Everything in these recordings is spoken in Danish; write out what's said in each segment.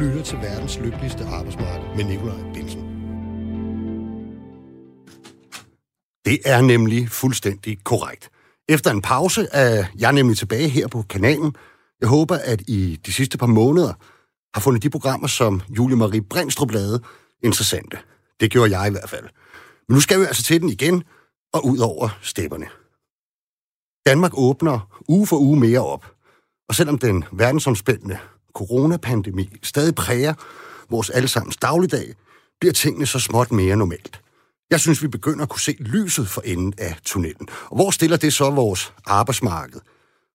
lytter til verdens lykkeligste arbejdsmarked med Nikolaj Bensen. Det er nemlig fuldstændig korrekt. Efter en pause er jeg nemlig tilbage her på kanalen. Jeg håber, at I de sidste par måneder har fundet de programmer, som Julie Marie Brindstrup lavede, interessante. Det gjorde jeg i hvert fald. Men nu skal vi altså til den igen, og ud over stepperne. Danmark åbner uge for uge mere op. Og selvom den verdensomspændende coronapandemi stadig præger vores allesammens dagligdag, bliver tingene så småt mere normalt. Jeg synes, vi begynder at kunne se lyset for enden af tunnelen. Og hvor stiller det så vores arbejdsmarked,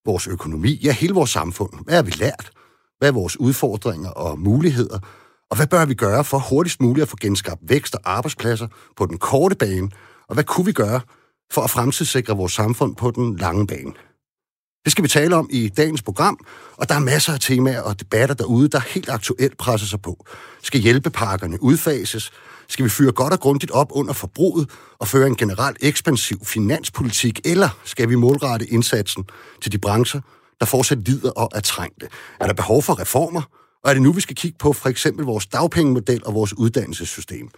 vores økonomi, ja, hele vores samfund? Hvad har vi lært? Hvad er vores udfordringer og muligheder? Og hvad bør vi gøre for hurtigst muligt at få genskabt vækst og arbejdspladser på den korte bane? Og hvad kunne vi gøre for at fremtidssikre vores samfund på den lange bane? Det skal vi tale om i dagens program, og der er masser af temaer og debatter derude, der helt aktuelt presser sig på. Skal hjælpepakkerne udfases? Skal vi fyre godt og grundigt op under forbruget og føre en generelt ekspansiv finanspolitik, eller skal vi målrette indsatsen til de brancher, der fortsat lider og er trængte? Er der behov for reformer? Og er det nu, vi skal kigge på for eksempel vores dagpengemodel og vores uddannelsessystem?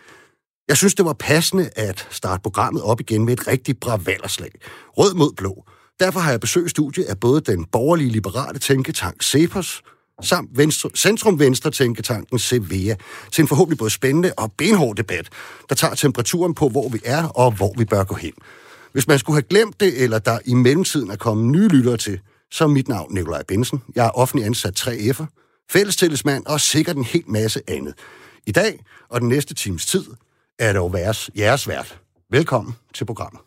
Jeg synes, det var passende at starte programmet op igen med et rigtigt bravallerslag. Rød mod blå. Derfor har jeg besøgt studiet af både den borgerlige liberale tænketank CEPOS, samt venstre, centrum-venstre tænketanken Cevea, til en forhåbentlig både spændende og benhård debat, der tager temperaturen på, hvor vi er og hvor vi bør gå hen. Hvis man skulle have glemt det, eller der i mellemtiden er kommet nye lyttere til, så er mit navn Nikolaj Bensen. Jeg er offentlig ansat 3F'er, fællestillidsmand og sikkert en hel masse andet. I dag og den næste times tid er det jo jeres, jeres vært. Velkommen til programmet.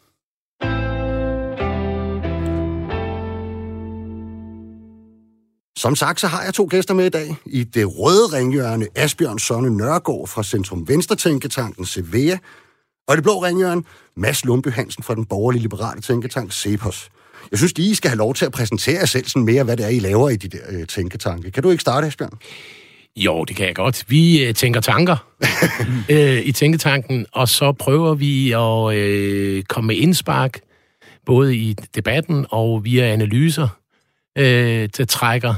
Som sagt, så har jeg to gæster med i dag. I det røde ringhjørne, Asbjørn Sonne Nørgaard fra Centrum Venstre Tænketanken Cevea, og i det blå ringhjørne, Mads Lundby Hansen fra den borgerlige liberale tænketank Cepos. Jeg synes, I skal have lov til at præsentere jer selv sådan mere, hvad det er, I laver i de der øh, tænketanke. Kan du ikke starte, Asbjørn? Jo, det kan jeg godt. Vi øh, tænker tanker øh, i tænketanken, og så prøver vi at øh, komme med indspark, både i debatten og via analyser, øh, der trækker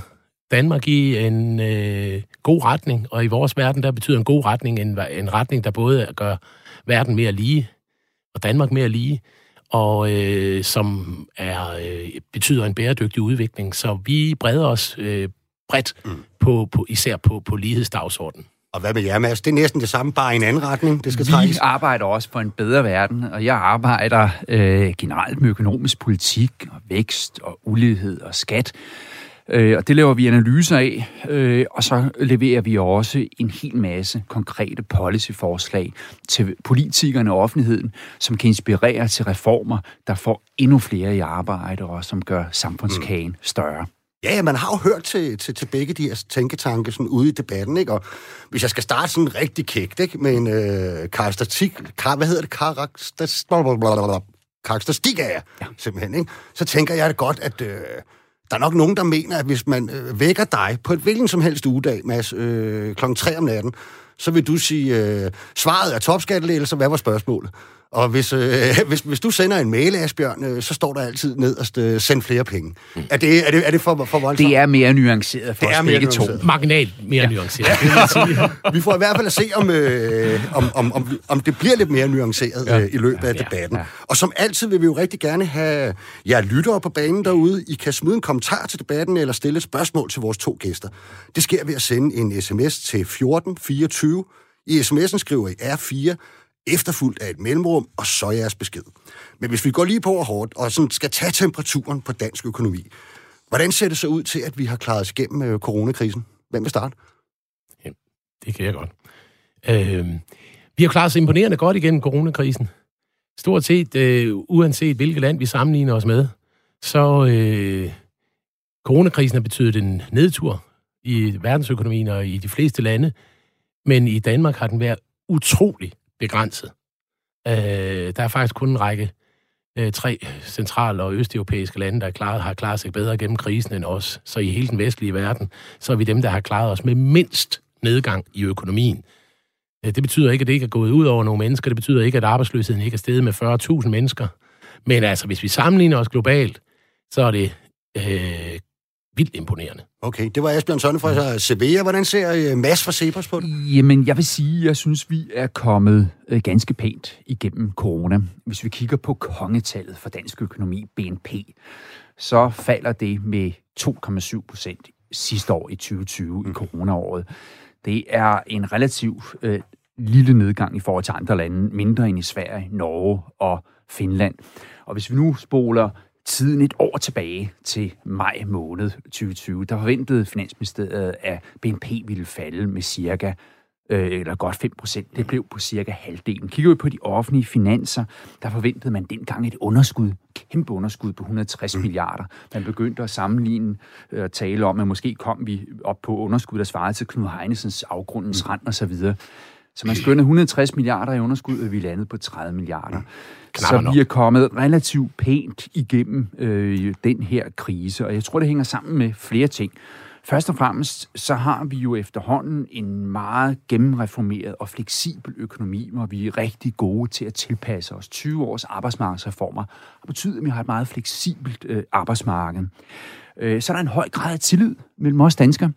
Danmark i en øh, god retning, og i vores verden, der betyder en god retning en, en retning, der både gør verden mere lige, og Danmark mere lige, og øh, som er øh, betyder en bæredygtig udvikling. Så vi breder os øh, bredt, mm. på, på, især på, på lighedsdagsordenen. Og hvad med jer, Mads? Det er næsten det samme, bare i en anden retning. Det skal Vi trækkes. arbejder også for en bedre verden, og jeg arbejder øh, generelt med økonomisk politik og vækst og ulighed og skat. Øh, og det laver vi analyser af, øh, og så leverer vi også en hel masse konkrete policyforslag til politikerne og offentligheden, som kan inspirere til reformer, der får endnu flere i arbejde og som gør samfundskagen mm. større. Ja, ja, man har jo hørt til, til, til begge de her tænketanke sådan ude i debatten, ikke? Og hvis jeg skal starte sådan rigtig kægt, ikke? Med en øh, karakteristik, kar, hvad hedder det? Karakteristik, karakteristik af jer, ja. simpelthen, ikke? Så tænker jeg det godt, at øh, der er nok nogen, der mener, at hvis man øh, vækker dig på et hvilken som helst ugedag, Mads, øh, klokken 3 om natten, så vil du sige, øh, svaret er topskattelægelser, hvad var spørgsmålet? Og hvis, øh, hvis, hvis du sender en mail, Asbjørn, øh, så står der altid nederst, øh, send flere penge. Mm. Er, det, er, det, er det for, for voldsomt? Det er mere nuanceret for Det os er mere begge to. nuanceret. Marginalt mere ja. nuanceret. Vi får i hvert fald at se, om, øh, om, om, om, om det bliver lidt mere nuanceret ja. øh, i løbet af Ja, debatten. ja. Og som altid vil vi jo rigtig gerne have jer lyttere på banen derude. I kan smide en kommentar til debatten eller stille et spørgsmål til vores to gæster. Det sker ved at sende en sms til 1424. I sms'en skriver I R4, efterfulgt af et mellemrum, og så jeres besked. Men hvis vi går lige på og hårdt, og sådan skal tage temperaturen på dansk økonomi, hvordan ser det så ud til, at vi har klaret os igennem øh, coronakrisen? Hvem vil starte? Det kan jeg godt. Øh, vi har klaret os imponerende godt igennem coronakrisen. Stort set, øh, uanset hvilket land vi sammenligner os med, så øh, coronakrisen har betydet en nedtur i verdensøkonomien og i de fleste lande, men i Danmark har den været utrolig begrænset. Øh, der er faktisk kun en række øh, tre central- og østeuropæiske lande, der er klaret, har klaret sig bedre gennem krisen end os. Så i hele den vestlige verden, så er vi dem, der har klaret os med mindst nedgang i økonomien. Øh, Det betyder ikke, at det ikke er gået ud over nogle mennesker. Det betyder ikke, at arbejdsløsheden ikke er steget med 40.000 mennesker. Men altså, hvis vi sammenligner os globalt, så er det øh, vildt imponerende. Okay, det var Asbjørn Sønne fra Sevilla. Hvordan ser øh, Mads fra Cepos på det? Jamen, jeg vil sige, at jeg synes, vi er kommet øh, ganske pænt igennem corona. Hvis vi kigger på kongetallet for dansk økonomi, BNP, så falder det med 2,7 procent sidste år i 2020 mm. i coronaåret. Det er en relativt øh, lille nedgang i forhold til andre lande, mindre end i Sverige, Norge og Finland. Og hvis vi nu spoler tiden et år tilbage til maj måned 2020, der forventede Finansministeriet, at BNP ville falde med cirka øh, eller godt 5 procent. Det blev på cirka halvdelen. Kigger vi på de offentlige finanser, der forventede man dengang et underskud, kæmpe underskud på 160 mm. milliarder. Man begyndte at sammenligne og øh, tale om, at måske kom vi op på underskud, der svarede til Knud Heinesens afgrundens mm. rand og så man skønner 160 milliarder i underskud, og vi er landet på 30 milliarder. Mm. Så vi er kommet relativt pænt igennem øh, den her krise, og jeg tror, det hænger sammen med flere ting. Først og fremmest, så har vi jo efterhånden en meget gennemreformeret og fleksibel økonomi, hvor vi er rigtig gode til at tilpasse os. 20 års arbejdsmarkedsreformer har betydet, at vi har et meget fleksibelt øh, arbejdsmarked. Øh, så er der en høj grad af tillid mellem os danskere.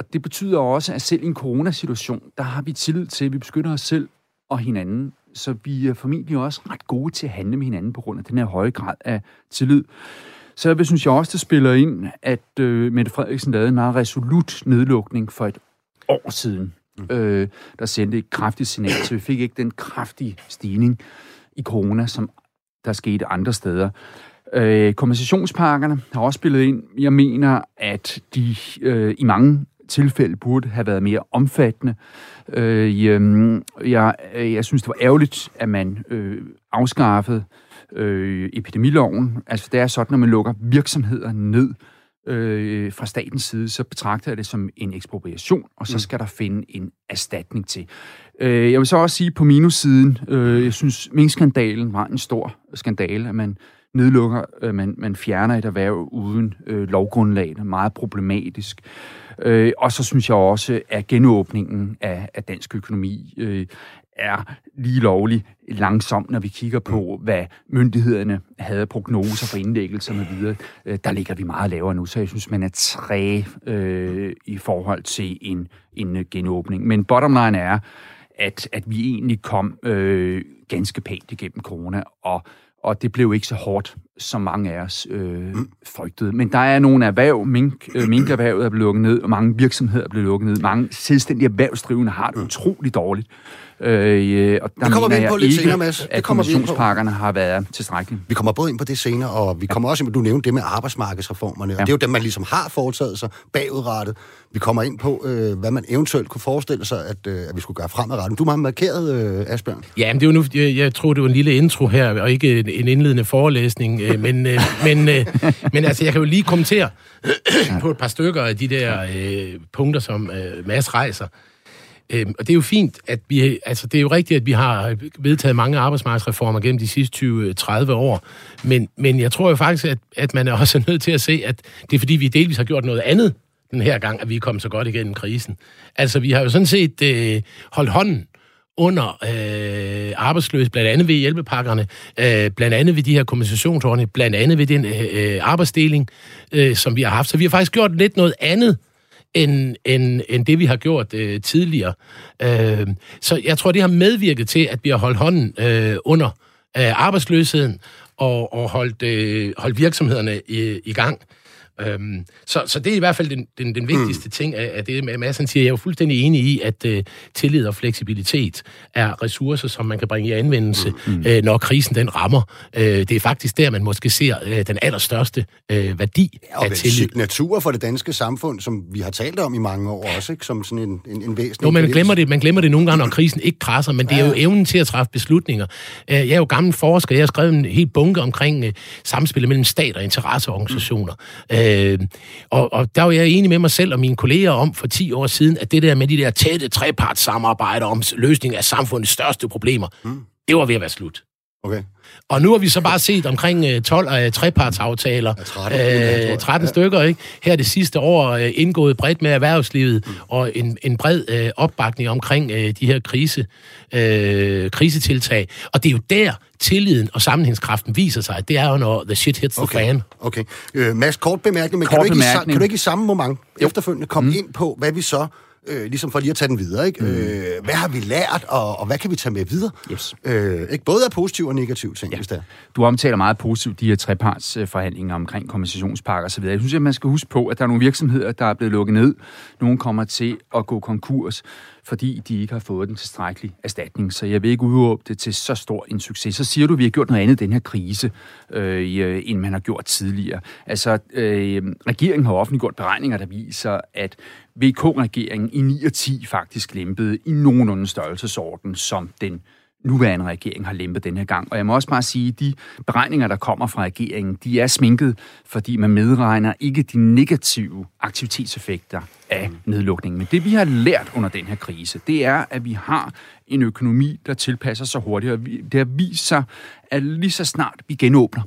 Og det betyder også, at selv i en coronasituation, der har vi tillid til, at vi beskytter os selv og hinanden. Så vi er formentlig også ret gode til at handle med hinanden på grund af den her høje grad af tillid. Så jeg synes jeg også, det spiller ind, at øh, Mette Frederiksen lavede en meget resolut nedlukning for et år siden, mm. øh, der sendte et kraftigt signal, så vi fik ikke den kraftige stigning i corona, som der skete andre steder. Øh, kompensationspakkerne har også spillet ind. Jeg mener, at de øh, i mange tilfælde burde have været mere omfattende. Øh, jeg, jeg synes, det var ærgerligt, at man øh, afskaffede øh, epidemiloven. Altså det er sådan, når man lukker virksomheder ned øh, fra statens side, så betragter jeg det som en ekspropriation, og så mm. skal der finde en erstatning til. Øh, jeg vil så også sige på minussiden, øh, jeg synes, minkskandalen var en stor skandale, at man nedlukker, øh, man, man fjerner et erhverv uden øh, lovgrundlag. Det er meget problematisk. Øh, og så synes jeg også, at genåbningen af, af dansk økonomi øh, er lige lovlig langsomt, når vi kigger på, hvad myndighederne havde prognoser for indlæggelser med videre. Øh, der ligger vi meget lavere nu, så jeg synes, man er træ øh, i forhold til en, en øh, genåbning. Men bottom line er, at, at vi egentlig kom øh, ganske pænt igennem corona, og og det blev ikke så hårdt, som mange af os øh, mm. frygtede. Men der er nogle erhverv, mink, øh, minkerhvervet er blevet lukket ned, og mange virksomheder er blevet lukket ned. Mange selvstændige erhvervsdrivende har det mm. utroligt dårligt. Øh, og der det kommer vi ind på lidt ikke, senere, Mads. Det kommer vi ind på. har været tilstrækkelige. Vi kommer både ind på det senere, og vi kommer ja. også ind på, du nævnte det med arbejdsmarkedsreformerne, ja. og det er jo dem, man ligesom har foretaget sig bagudrettet. Vi kommer ind på, øh, hvad man eventuelt kunne forestille sig, at, øh, at vi skulle gøre fremadrettet. Du har markeret, øh, Asbjørn. Ja, men det er jo nu, jeg, jeg tror, det var en lille intro her, og ikke en indledende forelæsning, øh, men, øh, men, øh, men altså, jeg kan jo lige kommentere på et par stykker af de der øh, punkter, som øh, Mads rejser. Øhm, og det er jo fint, at vi, altså det er jo rigtigt, at vi har vedtaget mange arbejdsmarkedsreformer gennem de sidste 20-30 øh, år, men, men jeg tror jo faktisk, at, at man er også nødt til at se, at det er fordi, vi delvis har gjort noget andet den her gang, at vi er kommet så godt igennem krisen. Altså, vi har jo sådan set øh, holdt hånden under øh, arbejdsløse, blandt andet ved hjælpepakkerne, øh, blandt andet ved de her kompensationsordninger, blandt andet ved den øh, øh arbejdsdeling, øh, som vi har haft. Så vi har faktisk gjort lidt noget andet end, end, end det, vi har gjort øh, tidligere. Øh, så jeg tror, det har medvirket til, at vi har holdt hånden øh, under øh, arbejdsløsheden og, og holdt, øh, holdt virksomhederne i, i gang. Øhm, så, så det er i hvert fald den, den, den vigtigste mm. ting af, af det, Madsen siger. Jeg er jo fuldstændig enig i, at uh, tillid og fleksibilitet er ressourcer, som man kan bringe i anvendelse, mm. uh, når krisen den rammer. Uh, det er faktisk der, man måske ser uh, den allerstørste uh, værdi ja, af tillid. signatur for det danske samfund, som vi har talt om i mange år også, ikke? som sådan en, en, en væsentlig... Jo, man glemmer, det, man glemmer det nogle gange, når krisen ikke krasser, men det er jo evnen til at træffe beslutninger. Uh, jeg er jo gammel forsker, jeg har skrevet en helt bunke omkring uh, samspillet mellem stat og interesseorganisationer. Mm. Uh, Øh, og, og der var jeg enig med mig selv og mine kolleger om for 10 år siden, at det der med de der tætte trepartssamarbejder om løsning af samfundets største problemer, mm. det var ved at være slut. Okay. Og nu har vi så bare set omkring 12 uh, trepartsaftaler, Ja, 13, uh, 13 stykker, ikke? Her det sidste år uh, indgået bredt med erhvervslivet, mm. og en, en bred uh, opbakning omkring uh, de her krise, uh, krisetiltag. Og det er jo der, tilliden og sammenhængskraften viser sig. Det er jo, når the shit hits Okay. the fan. Okay. Øh, Mads, kort bemærkning, men Kort kan, du ikke i, bemærkning. kan du ikke i samme moment Jo. efterfølgende komme mm. ind på, hvad vi så, øh, ligesom for lige at tage den videre, ikke? Mm. Øh, hvad har vi lært, og, og hvad kan vi tage med videre? Yes. Øh, ikke? Både af positive og negative ting, ja. hvis det er. Du omtaler meget positivt de her trepartsforhandlinger omkring kompensationspakker osv. Jeg synes, at man skal huske på, at der er nogle virksomheder, der er blevet lukket ned. Nogle kommer til at gå konkurs, fordi de ikke har fået den tilstrækkelige erstatning. Så jeg vil ikke udråbe det til så stor en succes. Så siger du, at vi har gjort noget andet i den her krise, øh, øh, end man har gjort tidligere. Altså, øh, regeringen har offentliggjort beregninger, der viser, at VK-regeringen i 9 og 10 faktisk lempede i nogenlunde størrelsesorden, som den nuværende regering har lempet den her gang. Og jeg må også bare sige, at de beregninger, der kommer fra regeringen, de er sminket, fordi man medregner ikke de negative aktivitetseffekter af nedlukningen. Men det, vi har lært under den her krise, det er, at vi har en økonomi, der tilpasser sig hurtigt. Og det har vist sig, at lige så snart vi genåbner,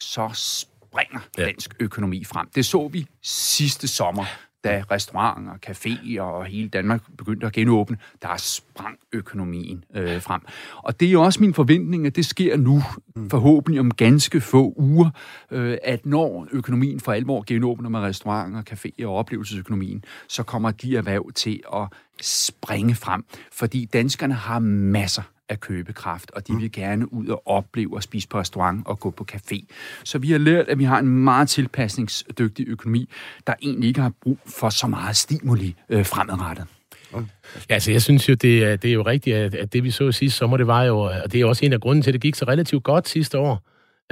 så springer Ja. dansk økonomi frem. Det så vi sidste sommer, da restauranter, caféer og hele Danmark begyndte at genåbne. Der sprang økonomien øh, frem. Og det er jo også min forventning, at det sker nu, forhåbentlig om ganske få uger, øh, at når økonomien for alvor genåbner med restauranter, caféer og oplevelsesøkonomien, så kommer de erhverv til at springe frem. Fordi danskerne har masser af købekraft, og de vil gerne ud og opleve og spise på restaurant og gå på café. Så vi har lært, at vi har en meget tilpasningsdygtig økonomi, der egentlig ikke har brug for så meget stimuli øh, fremadrettet. Ja, altså jeg synes jo, det er, det er jo rigtigt, at, at det vi så sidste sommer, det var jo, og det er også en af grunden til, at det gik så relativt godt sidste år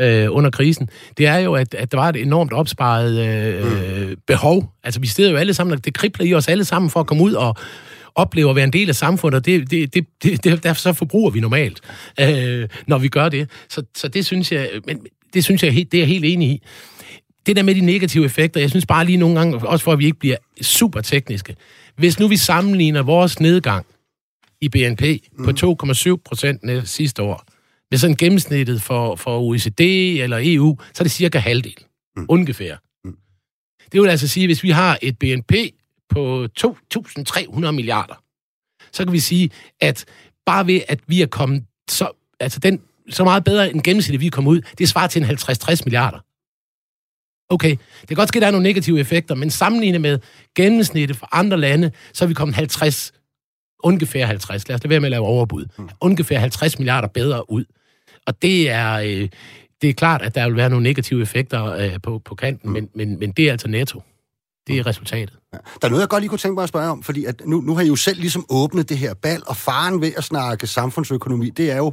øh, under krisen, det er jo, at, at der var et enormt opsparet øh, mm. behov. Altså vi sidder jo alle sammen, og det kribler i os alle sammen for at komme ud og opleve at være en del af samfundet, og det, det, det, det, det, derfor så forbruger vi normalt, øh, når vi gør det. Så, så det synes jeg, men det synes jeg, det er jeg helt enig i. Det der med de negative effekter, jeg synes bare lige nogle gange, også for at vi ikke bliver super tekniske, hvis nu vi sammenligner vores nedgang i BNP mm. på 2,7 procent sidste år, med sådan gennemsnittet for, for OECD eller EU, så er det cirka halvdel. Mm. Ungefær. Mm. Det vil altså sige, at hvis vi har et BNP på 2.300 milliarder, så kan vi sige, at bare ved, at vi er kommet så, altså den, så meget bedre end gennemsnittet, vi er kommet ud, det svarer til en 50-60 milliarder. Okay, det kan godt ske, at der er nogle negative effekter, men sammenlignet med gennemsnittet for andre lande, så er vi kommet 50, ungefær 50, lad os lade være med at lave overbud, ungefær 50 milliarder bedre ud. Og det er, øh, det er klart, at der vil være nogle negative effekter øh, på, på kanten, men, men, men det er altså netto. Det er resultatet. Der er noget, jeg godt lige kunne tænke mig at spørge om, fordi at nu, nu har I jo selv ligesom åbnet det her bal, og faren ved at snakke samfundsøkonomi, det er jo,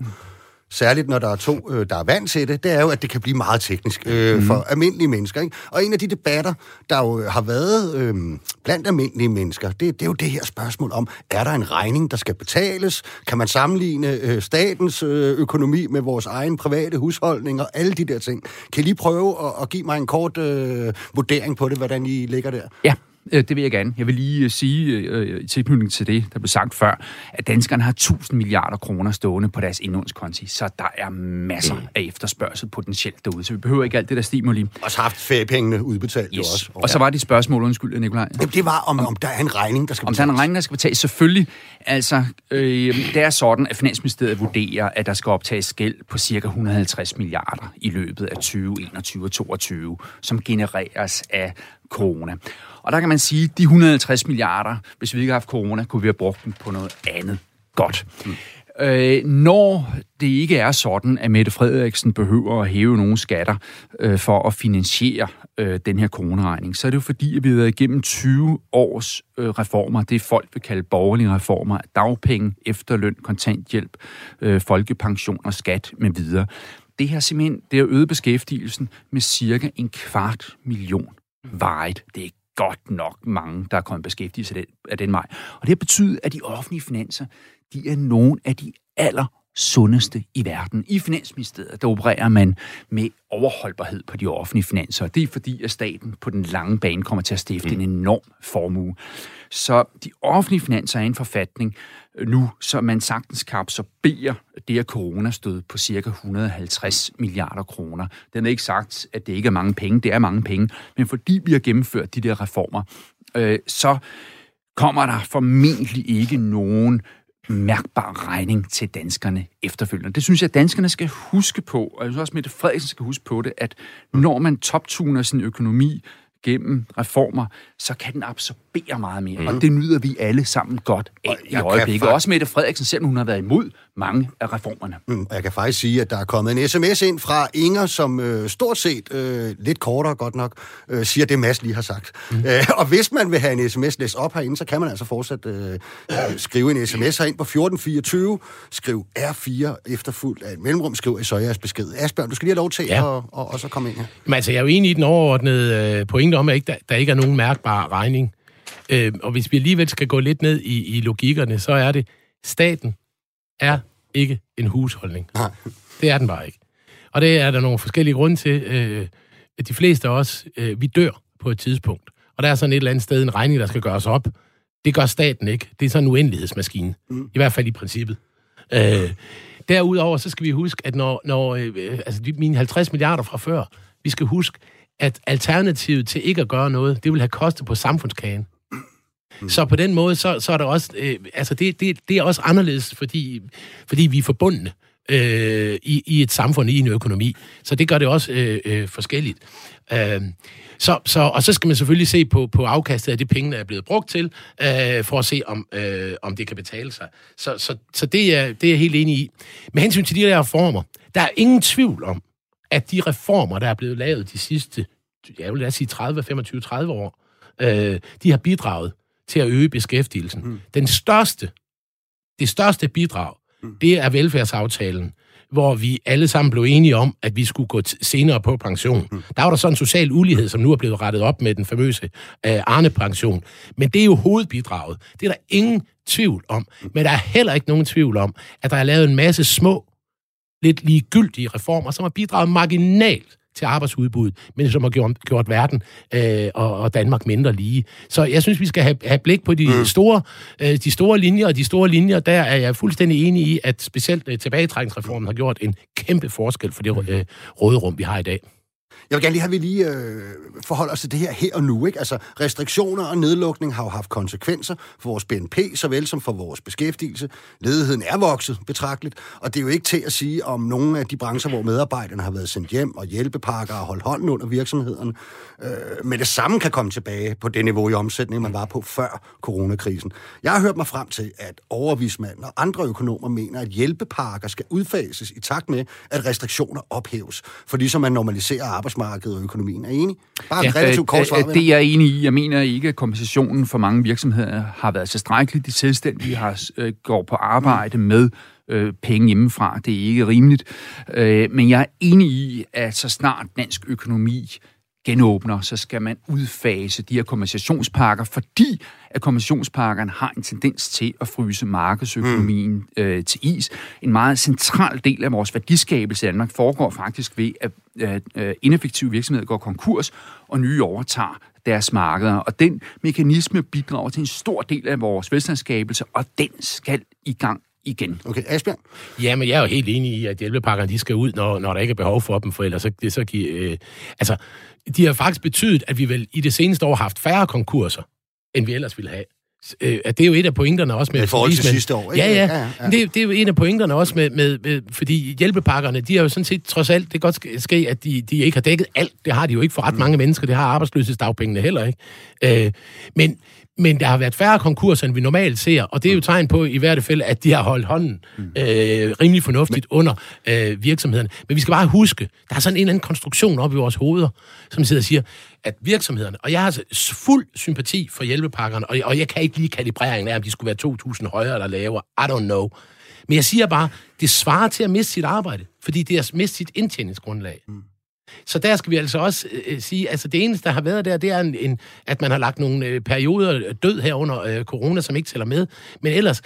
særligt når der er to, øh, der er vant til det, det er jo, at det kan blive meget teknisk øh, for almindelige mennesker. Ikke? Og en af de debatter, der jo har været øh, blandt almindelige mennesker, det, det er jo det her spørgsmål om, er der en regning, der skal betales? Kan man sammenligne øh, statens øh, økonomi med vores egen private husholdning og alle de der ting? Kan I lige prøve at, at give mig en kort øh, vurdering på det, hvordan I ligger der? Ja, øh, det vil jeg gerne. Jeg vil lige øh, sige øh, i tilknytning til det, der blev sagt før, at danskerne har 1000 milliarder kroner stående på deres indlånskonti, så der er masser af efterspørgsel potentielt derude, så vi behøver ikke alt det der stimuli. Og så haft feriepengene udbetalt jo også. Og så var det spørgsmål, undskyld, Nikolaj. Jamen, det var, om, om der er en regning, der skal Om der er en regning, der skal betales, selvfølgelig. Altså, øh, det er sådan, at Finansministeriet vurderer, at der skal optages gæld på cirka 150 milliarder i løbet af 2021 og 2022, som genereres af corona. Og der kan man sige, at de 150 milliarder, hvis vi ikke havde haft corona, kunne vi have brugt dem på noget andet godt. Mm. Øh, når det ikke er sådan, at Mette Frederiksen behøver at hæve nogle skatter øh, for at finansiere øh, den her coronaregning, så er det jo fordi, at vi har været igennem 20 års øh, reformer, det folk vil kalde borgerlige reformer, dagpenge, efterløn, kontanthjælp, øh, folkepension og skat med videre. Det her simpelthen det har øget beskæftigelsen med cirka en kvart million varigt. Det er godt nok mange, der er kommet beskæftigelse af den, af den vej. Og det har betydet, at de offentlige finanser, de er nogle af de aller sundeste i verden. I Finansministeriet, der opererer man med overholdbarhed på de offentlige finanser. Det er fordi, at staten på den lange bane kommer til at stifte mm. en enorm formue. Så de offentlige finanser er en forfatning nu, så man sagtens kan absorbere det her coronastød på cirka 150 milliarder kroner. Den er ikke sagt, at det ikke er mange penge. Det er mange penge. Men fordi vi har gennemført de der reformer, øh, så kommer der formentlig ikke nogen mærkbar regning til danskerne efterfølgende. Det synes jeg, at danskerne skal huske på, og jeg synes også, at Mette Frederiksen skal huske på det, at når man toptuner sin økonomi gennem reformer, så kan den absorbere meget mere. Mm. Og det nyder vi alle sammen godt af i øjeblikket. Fa- også Mette Frederiksen, selvom hun har været imod mange af reformerne. Mm, og jeg kan faktisk sige, at der er kommet en sms ind fra Inger, som øh, stort set, øh, lidt kortere godt nok, øh, siger det, Mads lige har sagt. Mm. Øh, og hvis man vil have en sms læst op herinde, så kan man altså fortsat øh, øh skrive en sms herind på 1424, skriv R4 efterfuldt af et mellemrum, skriv så jeres besked. Asbjørn, du skal lige have lov til ja. at, og, og så komme ind her. Men altså, jeg er jo enig i den overordnede øh, pointe om, at ikke, der, der ikke er nogen mærkbar regning. Øh, og hvis vi alligevel skal gå lidt ned i, i logikkerne, så er det, staten er ikke en husholdning. Nej. Det er den bare ikke. Og det er der nogle forskellige grunde til. Øh, de fleste af os, øh, vi dør på et tidspunkt. Og der er sådan et eller andet sted en regning, der skal gøres op. Det gør staten ikke. Det er sådan en uendelighedsmaskine. Mm. I hvert fald i princippet. Øh, derudover, så skal vi huske, at når, når øh, altså de, mine 50 milliarder fra før, vi skal huske, at alternativet til ikke at gøre noget, det vil have kostet på samfundskagen. Mm. Så på den måde, så, så er der også, øh, altså det, det, det er også anderledes, fordi, fordi vi er forbundne øh, i, i et samfund, i en økonomi. Så det gør det også øh, øh, forskelligt. Øh, så, så, og så skal man selvfølgelig se på, på afkastet af de penge, der er blevet brugt til, øh, for at se, om, øh, om det kan betale sig. Så, så, så det, er, det er jeg helt enig i. Med hensyn til de der reformer, der er ingen tvivl om, at de reformer, der er blevet lavet de sidste, jeg vil lade sige 30, 25, 30 år, øh, de har bidraget til at øge beskæftigelsen. Mm. Den største, det største bidrag, mm. det er velfærdsaftalen, hvor vi alle sammen blev enige om, at vi skulle gå senere på pension. Mm. Der var der sådan en social ulighed, som nu er blevet rettet op med den famøse øh, Arne-pension. Men det er jo hovedbidraget. Det er der ingen tvivl om. Mm. Men der er heller ikke nogen tvivl om, at der er lavet en masse små, lidt ligegyldige reformer, som har bidraget marginalt til arbejdsudbuddet, men som har gjort, gjort verden øh, og, og Danmark mindre lige. Så jeg synes, vi skal have, have blik på de, mm. store, øh, de store linjer, og de store linjer, der er jeg fuldstændig enig i, at specielt øh, tilbagetrækningsreformen har gjort en kæmpe forskel for det mm. øh, råderum, vi har i dag. Jeg vil gerne lige have, at vi lige øh, forholder os til det her her og nu. Ikke? Altså, restriktioner og nedlukning har jo haft konsekvenser for vores BNP, såvel som for vores beskæftigelse. Ledigheden er vokset betragteligt, og det er jo ikke til at sige om nogle af de brancher, hvor medarbejderne har været sendt hjem, og hjælpepakker og holdt hånden under virksomheden, øh, med det samme kan komme tilbage på det niveau i omsætning, man var på før coronakrisen. Jeg har hørt mig frem til, at overvismanden og andre økonomer mener, at hjælpepakker skal udfases i takt med, at restriktioner ophæves, for ligesom man normaliserer arbejdsmarkedet og økonomien. Er I enig? Bare ja, relativt kort svar. Det er jeg enig i. Jeg mener ikke, at kompensationen for mange virksomheder har været tilstrækkelig. De selvstændige har, øh, går på arbejde med øh, penge hjemmefra. Det er ikke rimeligt. Øh, men jeg er enig i, at så snart dansk økonomi genåbner, så skal man udfase de her kompensationspakker, fordi at kompensationspakkerne har en tendens til at fryse markedsøkonomien mm. øh, til is. En meget central del af vores værdiskabelse i Danmark foregår faktisk ved, at øh, ineffektive virksomheder går konkurs, og nye overtager deres markeder. Og den mekanisme bidrager til en stor del af vores velstandsskabelse, og den skal i gang igen. Okay, Asbjørn? Jamen, jeg er jo helt enig i, at hjælpepakkerne de skal ud, når, når der ikke er behov for dem, for ellers så, det så giver... Øh, altså, de har faktisk betydet, at vi vel i det seneste år har haft færre konkurser, end vi ellers ville have. Øh, det er jo et af pointerne også med... I forhold til sidste år, ikke? Ja, ja. ja, ja. Det, det er jo en af pointerne også med, med, med... Fordi hjælpepakkerne, de har jo sådan set trods alt... Det kan godt ske, at de, de ikke har dækket alt. Det har de jo ikke for ret mm. mange mennesker. Det har arbejdsløshedsdagpengene heller ikke. Øh, men, men der har været færre konkurser, end vi normalt ser, og det er jo tegn på i hvert fald, at de har holdt hånden mm. øh, rimelig fornuftigt under øh, virksomhederne. Men vi skal bare huske, der er sådan en eller anden konstruktion op i vores hoveder, som sidder og siger, at virksomhederne, og jeg har altså fuld sympati for hjælpepakkerne, og, og jeg kan ikke lige kalibreringen af, om de skulle være 2.000 højere eller lavere. I don't know. Men jeg siger bare, det svarer til at miste sit arbejde, fordi det er at miste sit indtjeningsgrundlag. Mm. Så der skal vi altså også øh, øh, sige, altså det eneste, der har været der, det er, en, en, at man har lagt nogle øh, perioder død her under øh, corona, som ikke tæller med. Men ellers,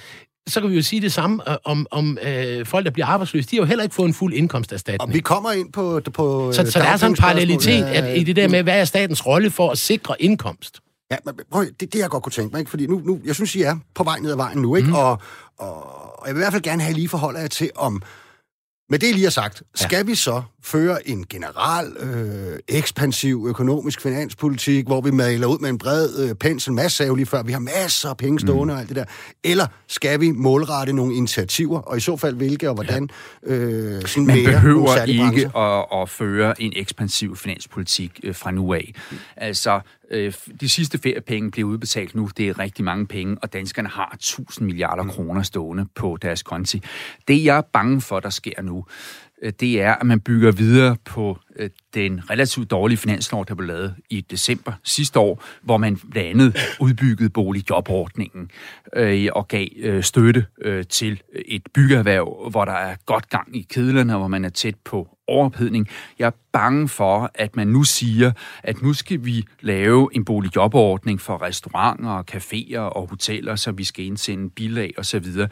så kan vi jo sige det samme øh, om, om øh, folk, der bliver arbejdsløse. De har jo heller ikke fået en fuld indkomsterstatning. Og vi kommer ind på... på så, så der er sådan en parallelitet at, i det der med, hvad er statens rolle for at sikre indkomst? Ja, men prøv, det det, jeg godt kunne tænke mig, ikke? fordi nu, nu, jeg synes, I er på vej ned ad vejen nu, ikke? Mm. Og, og, og jeg vil i hvert fald gerne have lige forholde jer til, om med det, I lige har sagt, skal ja. vi så føre en general, øh, ekspansiv økonomisk finanspolitik, hvor vi maler ud med en bred øh, pensel, masse af lige før, vi har masser af penge stående mm. og alt det der, eller skal vi målrette nogle initiativer, og i så fald hvilke og hvordan? Ja. Øh, sådan Man mere behøver ikke at, at føre en ekspansiv finanspolitik øh, fra nu af. Mm. Altså, øh, de sidste feriepenge bliver udbetalt nu, det er rigtig mange penge, og danskerne har 1000 milliarder mm. kroner stående på deres konti. Det jeg er bange for, der sker nu, Øh, det er, at man bygger videre på Øh, den relativt dårlige finanslov, der blev lavet i december sidste år, hvor man blandt andet udbyggede boligjobordningen øh, og gav øh, støtte øh, til et byggeerhverv, hvor der er godt gang i kedlerne, og hvor man er tæt på overophedning. Jeg er bange for, at man nu siger, at nu skal vi lave en boligjobordning for restauranter og caféer og hoteller, så vi skal indsende bilag og så videre.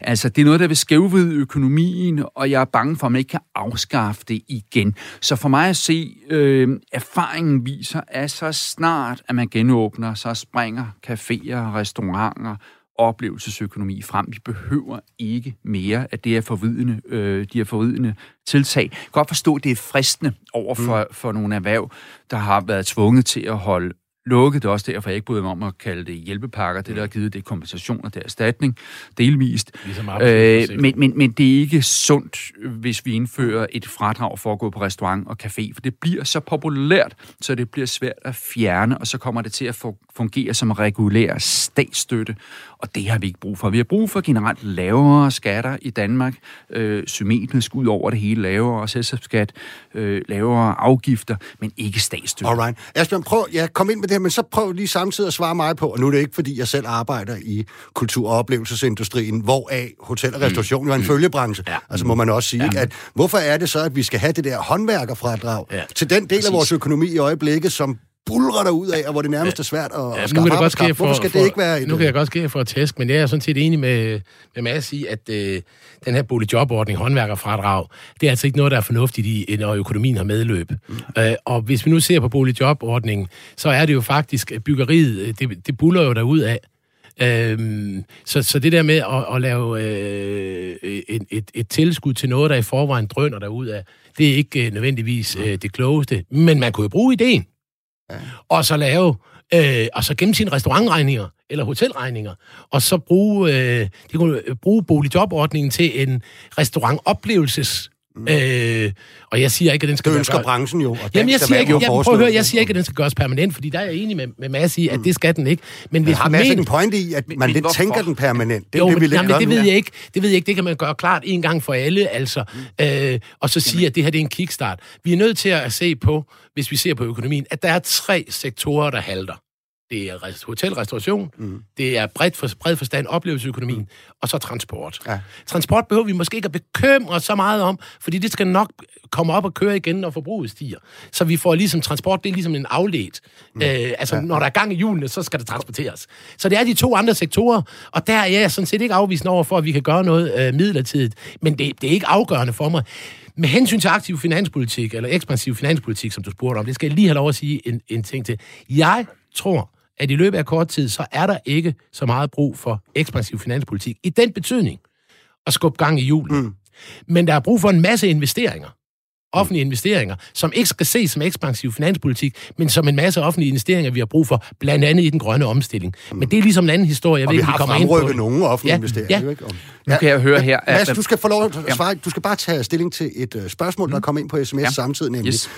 Altså, det er noget, der vil skævvide økonomien, og jeg er bange for, at man ikke kan afskaffe det igen. Så for mig at se, øh, erfaringen viser, at så snart, at man genåbner, så springer caféer restauranter oplevelsesøkonomi frem. Vi behøver ikke mere af det her forvidende, øh, de her forvidende tiltag. Jeg kan godt forstå, at det er fristende over for, mm. for nogle erhverv, der har været tvunget til at holde lukket. Det er også derfor, jeg ikke bryder mig om at kalde det hjælpepakker. Det, der er givet, det er kompensation og det er erstatning, delvist. Ligesom øh, men, men, men det er ikke sundt, hvis vi indfører et fradrag for at gå på restaurant og café, for det bliver så populært, så det bliver svært at fjerne, og så kommer det til at fungere som regulær statsstøtte, og det har vi ikke brug for. Vi har brug for generelt lavere skatter i Danmark, øh, symmetrisk ud over det hele, lavere selskabsskat, øh, lavere afgifter, men ikke statsstøtte. Alright. Asbjørn, prøv, ja, kom ind med det her, men så prøv lige samtidig at svare mig på, og nu er det ikke, fordi jeg selv arbejder i kultur- og oplevelsesindustrien, hvor af hotel og restauration mm. jo er en mm. følgebranche. Ja. Altså må man også sige, ja. ikke, at hvorfor er det så, at vi skal have det der håndværkerfradrag ja. til den del Præcis. af vores økonomi i øjeblikket, som bulrer der ud af, og hvor det nærmest er svært at, ja, at skaffe arbejdskraft. For, Hvorfor skal for, det ikke være Nu kan jeg godt ske for at tæsk, men jeg er sådan set enig med, med Mads i, at øh, den her boligjobordning, håndværkerfradrag, det er altså ikke noget, der er fornuftigt i, når økonomien har medløb. Mm. Øh, og hvis vi nu ser på boligjobordningen, så er det jo faktisk, byggeriet, øh, det, det buller jo derud af. Øhm, så, så det der med at, at lave øh, et, et, et tilskud til noget, der i forvejen drøner derud af, det er ikke øh, nødvendigvis øh, det klogeste. Men man kunne jo bruge ideen. Ja. Og så lave, øh, og så gemme sine restaurantregninger eller hotelregninger, og så bruge, øh, de kunne øh, bruge boligjobordningen til en restaurantoplevelses Mm. Øh, og jeg siger ikke, at den skal... Det ønsker branchen jo, og Jamen, jeg siger, ikke, jeg, prøv at høre, jeg siger ikke, at den skal gøres permanent, fordi der er jeg enig med, med Mads i, at mm. det skal den ikke. Men hvis har Mads men... en point i, at man lidt tænker den permanent? Det, jo, det, vi jamen, det ved jeg ikke. Det ved jeg ikke. Det kan man gøre klart en gang for alle, altså. Mm. Øh, og så sige, at det her det er en kickstart. Vi er nødt til at se på, hvis vi ser på økonomien, at der er tre sektorer, der halter det er hotelrestauration, mm. det er bredt for, bred forstand oplevelsesøkonomien, mm. og så transport. Ja. Transport behøver vi måske ikke at bekymre så meget om, fordi det skal nok komme op og køre igen, når forbruget stiger. Så vi får ligesom transport, det er ligesom en afledt. Mm. Øh, altså, ja. når der er gang i hjulene, så skal det transporteres. Så det er de to andre sektorer, og der er jeg sådan set ikke afvisende over for, at vi kan gøre noget øh, midlertidigt, men det, det er ikke afgørende for mig. Med hensyn til aktiv finanspolitik, eller ekspansiv finanspolitik, som du spurgte om, det skal jeg lige have lov at sige en, en ting til. Jeg tror, at i løbet af kort tid, så er der ikke så meget brug for ekspansiv finanspolitik. I den betydning at skubbe gang i julen. Mm. Men der er brug for en masse investeringer. Offentlige investeringer, som ikke skal ses som ekspansiv finanspolitik, men som en masse offentlige investeringer, vi har brug for, blandt andet i den grønne omstilling. Mm. Men det er ligesom en anden historie. Jeg og ved, vi har vi kommer ind på nogle offentlige ja, investeringer. Ja. Ikke? Om, ja. Nu kan jeg høre her... Mads, du skal få lov at svare. Du skal bare tage stilling til et uh, spørgsmål, mm. der kommer ind på sms ja. samtidig, nemlig... Yes.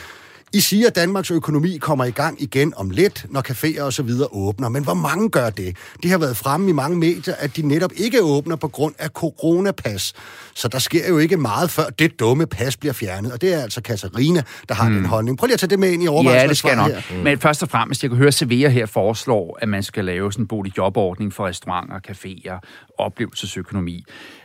I siger, at Danmarks økonomi kommer i gang igen om lidt, når caféer og så videre åbner. Men hvor mange gør det? Det har været fremme i mange medier, at de netop ikke åbner på grund af coronapas. Så der sker jo ikke meget, før det dumme pas bliver fjernet. Og det er altså Katarina, der har mm. den holdning. Prøv lige at tage det med ind i overvejelsen. Ja, det skal nok. Her. Mm. Men først og fremmest, jeg kan høre, at Sevilla her foreslår, at man skal lave sådan en boligjobordning for restauranter, caféer, oplevelsesøkonomi.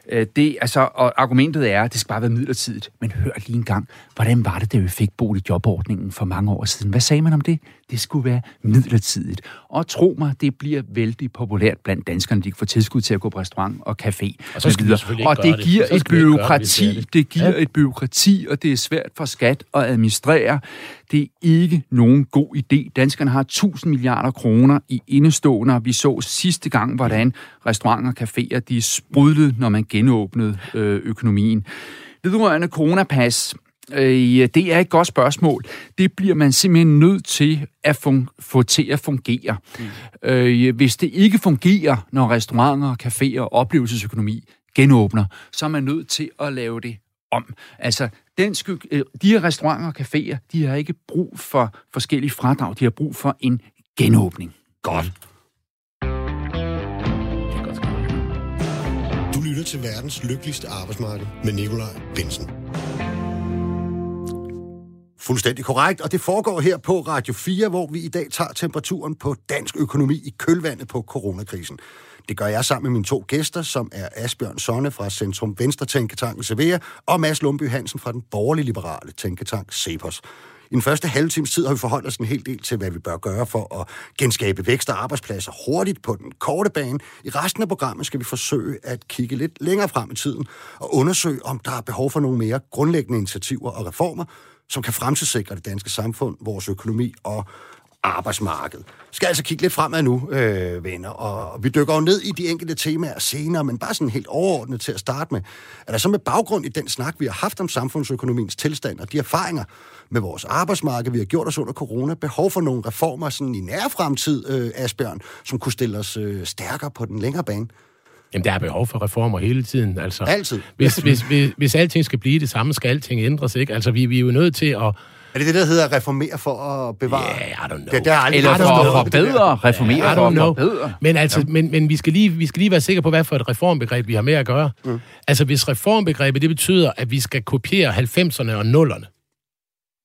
Øh, det, altså, og argumentet er, at det skal bare være midlertidigt. Men hør lige en gang, hvordan var det, da vi fik jobordningen for mange år siden? Hvad sagde man om det? Det skulle være midlertidigt. Og tro mig, det bliver vældig populært blandt danskerne. De kan få tilskud til at gå på restaurant og café. Og, så skal og, og det giver det. et byråkrati, det, det giver ja. et byråkrati, og det er svært for skat at administrere. Det er ikke nogen god idé. Danskerne har 1000 milliarder kroner i indestående. Vi så sidste gang, hvordan restauranter og caféer de sprudlede, når man genåbnede øh, økonomien. Vedrørende coronapas, Øh, det er et godt spørgsmål. Det bliver man simpelthen nødt til at fun- få til at fungere. Mm. Øh, hvis det ikke fungerer, når restauranter, caféer og oplevelsesøkonomi genåbner, så er man nødt til at lave det om. Altså, den sky- øh, de her restauranter og caféer, de har ikke brug for forskellige fradrag. De har brug for en genåbning. Godt. Du lytter til verdens lykkeligste arbejdsmarked med Nikolaj Bensen. Fuldstændig korrekt, og det foregår her på Radio 4, hvor vi i dag tager temperaturen på dansk økonomi i kølvandet på coronakrisen. Det gør jeg sammen med mine to gæster, som er Asbjørn Sonne fra Centrum Venstre Tænketanken Severe og Mads Lundby Hansen fra den borgerlige liberale tænketank Cepos. I den første halve times tid har vi forholdt os en hel del til, hvad vi bør gøre for at genskabe vækst og arbejdspladser hurtigt på den korte bane. I resten af programmet skal vi forsøge at kigge lidt længere frem i tiden og undersøge, om der er behov for nogle mere grundlæggende initiativer og reformer, som kan fremtidssikre det danske samfund, vores økonomi og arbejdsmarked. Vi skal altså kigge lidt fremad nu, øh, venner, og vi dykker jo ned i de enkelte temaer senere, men bare sådan helt overordnet til at starte med. Er der så med baggrund i den snak, vi har haft om samfundsøkonomiens tilstand og de erfaringer med vores arbejdsmarked, vi har gjort os under corona, behov for nogle reformer sådan i nær fremtid, øh, Asbjørn, som kunne stille os øh, stærkere på den længere bane? Jamen, der er behov for reformer hele tiden. Altså, Altid. Hvis, hvis, hvis, hvis alting skal blive det samme, skal alting ændres, ikke? Altså, vi, vi er jo nødt til at... Er det det, der hedder reformere for at bevare? Yeah, I don't know. Det, det er Eller for at forbedre. Reformere yeah, for at forbedre. Men, altså, ja. men, men vi, skal lige, vi skal lige være sikre på, hvad for et reformbegreb vi har med at gøre. Mm. Altså, hvis reformbegrebet, det betyder, at vi skal kopiere 90'erne og 0'erne,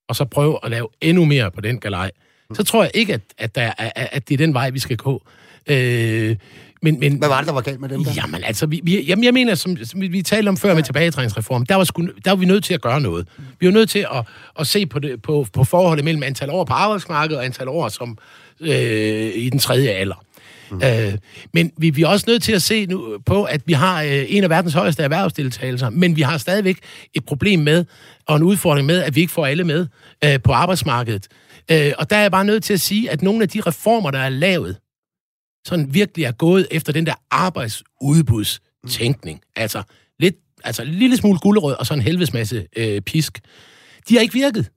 og så prøve at lave endnu mere på den galej, mm. så tror jeg ikke, at, at, der er, at det er den vej, vi skal gå. Øh, men, men, Hvad var det, der var galt med dem der? Jamen altså, vi, vi, jamen, jeg mener, som, som vi, vi talte om før ja. med tilbagetrækningsreform, der var, sku, der var vi nødt til at gøre noget. Vi var nødt til at, at se på, det, på, på forholdet mellem antal år på arbejdsmarkedet og antal år som øh, i den tredje alder. Mm. Øh, men vi, vi er også nødt til at se nu på, at vi har øh, en af verdens højeste erhvervsdeltagelser, men vi har stadigvæk et problem med, og en udfordring med, at vi ikke får alle med øh, på arbejdsmarkedet. Øh, og der er jeg bare nødt til at sige, at nogle af de reformer, der er lavet, sådan virkelig er gået efter den der arbejdsudbudstænkning. Mm. Altså, lidt, altså en lille smule gulderød og så en helvedes masse øh, pisk. De har ikke virket.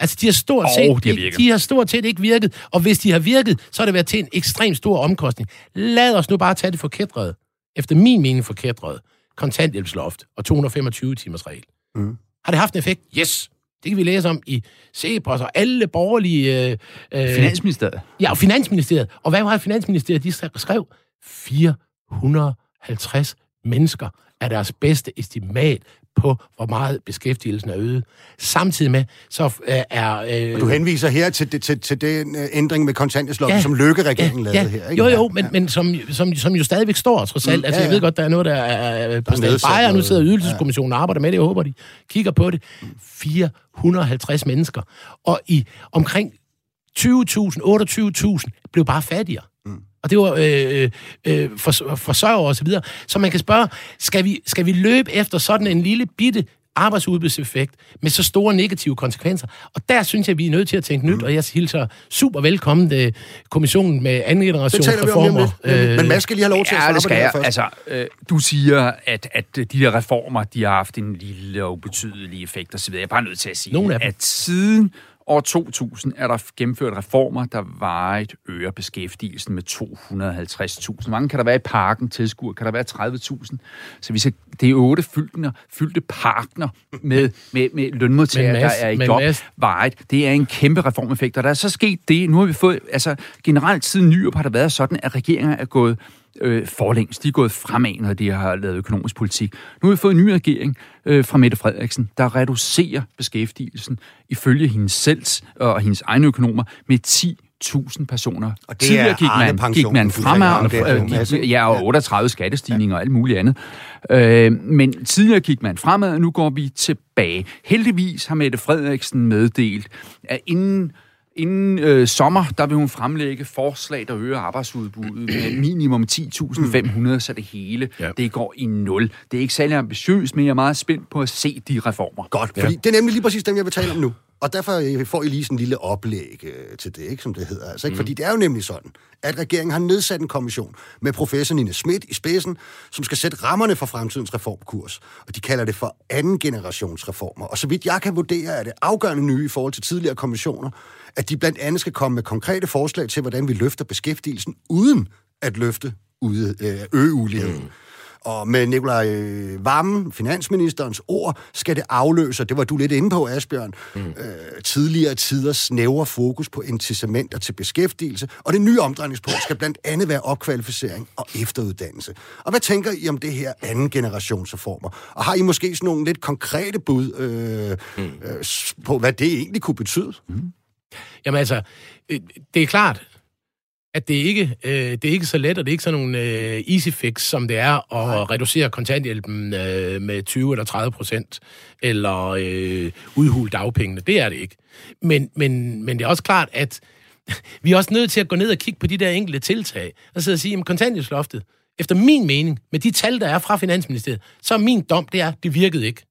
Altså, de har stort oh, set, de, de, de har stort set ikke virket, og hvis de har virket, så har det været til en ekstremt stor omkostning. Lad os nu bare tage det forkædrede, efter min mening forkædrede, kontanthjælpsloft og 225 timers regel. Mm. Har det haft en effekt? Yes. Det kan vi læse om i Cepos og alle borgerlige... Øh, øh, Finansministeriet. Ja, og Finansministeriet. Og hvad var Finansministeriet? De skrev 450 mennesker er deres bedste estimat på, hvor meget beskæftigelsen er øget. Samtidig med, så øh, er... Øh, og du henviser her til, til, til den øh, ændring med kontanthjælpsloftet, ja, som Løkke-regeringen ja, lavede ja, her, ikke? Jo, jo, men, ja. men som, som, som jo stadigvæk står, trods alt. Mm, altså, ja, ja. jeg ved godt, der er noget, der er på stedet bare, nu sidder Ydelseskommissionen og arbejder med det, jeg håber, de kigger på det. 450 mennesker. Og i omkring 20.000, 28.000 blev bare fattigere. Mm og det var øh, øh, for, forsørger og så videre. Så man kan spørge, skal vi, skal vi løbe efter sådan en lille bitte arbejdsudbudseffekt med så store negative konsekvenser. Og der synes jeg, vi er nødt til at tænke nyt, mm. og jeg hilser super velkommen til kommissionen med anden generations reformer. Øh, men Mads skal lige have lov til ja, at det skal det jeg. Først. Altså, øh, du siger, at, at de her reformer, de har haft en lille og ubetydelig effekt osv. Jeg er bare nødt til at sige, Nogle af at siden år 2000 er der gennemført reformer, der varigt øger beskæftigelsen med 250.000. Hvor mange kan der være i parken tilskuer? Kan der være 30.000? Så vi skal, det er otte fyldte, fyldte parkner med, med, med lønmodtagere, der er i job varigt. Det er en kæmpe reformeffekt, og der er så sket det. Nu har vi fået, altså generelt siden nyop har der været sådan, at regeringer er gået øh, forlængst. De er gået fremad, når de har lavet økonomisk politik. Nu har vi fået en ny regering øh, fra Mette Frederiksen, der reducerer beskæftigelsen ifølge hendes selv og hendes egne økonomer med 10 10.000 personer. Og det er gik man, gik man fremad, ja, og 38 skattestigninger og alt muligt andet. Øh, men tidligere gik man fremad, og nu går vi tilbage. Heldigvis har Mette Frederiksen meddelt, at inden inden øh, sommer, der vil hun fremlægge forslag, der øger arbejdsudbuddet med minimum 10.500, så det hele ja. det går i nul. Det er ikke særlig ambitiøst, men jeg er meget spændt på at se de reformer. Godt, fordi ja. det er nemlig lige præcis dem, jeg vil tale om nu. Og derfor øh, får I lige sådan en lille oplæg øh, til det, ikke, som det hedder. Altså, ikke? Mm. Fordi det er jo nemlig sådan, at regeringen har nedsat en kommission med professor Nina Schmidt i spidsen, som skal sætte rammerne for fremtidens reformkurs. Og de kalder det for anden generations reformer. Og så vidt jeg kan vurdere, er det afgørende nye i forhold til tidligere kommissioner, at de blandt andet skal komme med konkrete forslag til, hvordan vi løfter beskæftigelsen uden at løfte ude, øh, øge uligheden. Mm. Og med Nikolaj øh, Vammen, finansministerens ord, skal det afløse, det var du lidt inde på, Asbjørn, mm. øh, tidligere tiders snævre fokus på incitamenter til beskæftigelse, og det nye omdrejningspunkt skal blandt andet være opkvalificering og efteruddannelse. Og hvad tænker I om det her anden generationsreformer? Og har I måske sådan nogle lidt konkrete bud øh, mm. øh, på, hvad det egentlig kunne betyde? Mm. Jamen altså, øh, det er klart, at det ikke øh, det er ikke så let, og det er ikke sådan nogle øh, easy fix, som det er at Nej. reducere kontanthjælpen øh, med 20 eller 30 procent, eller øh, udhule dagpengene. Det er det ikke. Men, men, men det er også klart, at vi er også nødt til at gå ned og kigge på de der enkelte tiltag, og så at sige, at kontanthjælpsloftet, efter min mening, med de tal, der er fra Finansministeriet, så er min dom, det er, det virkede ikke.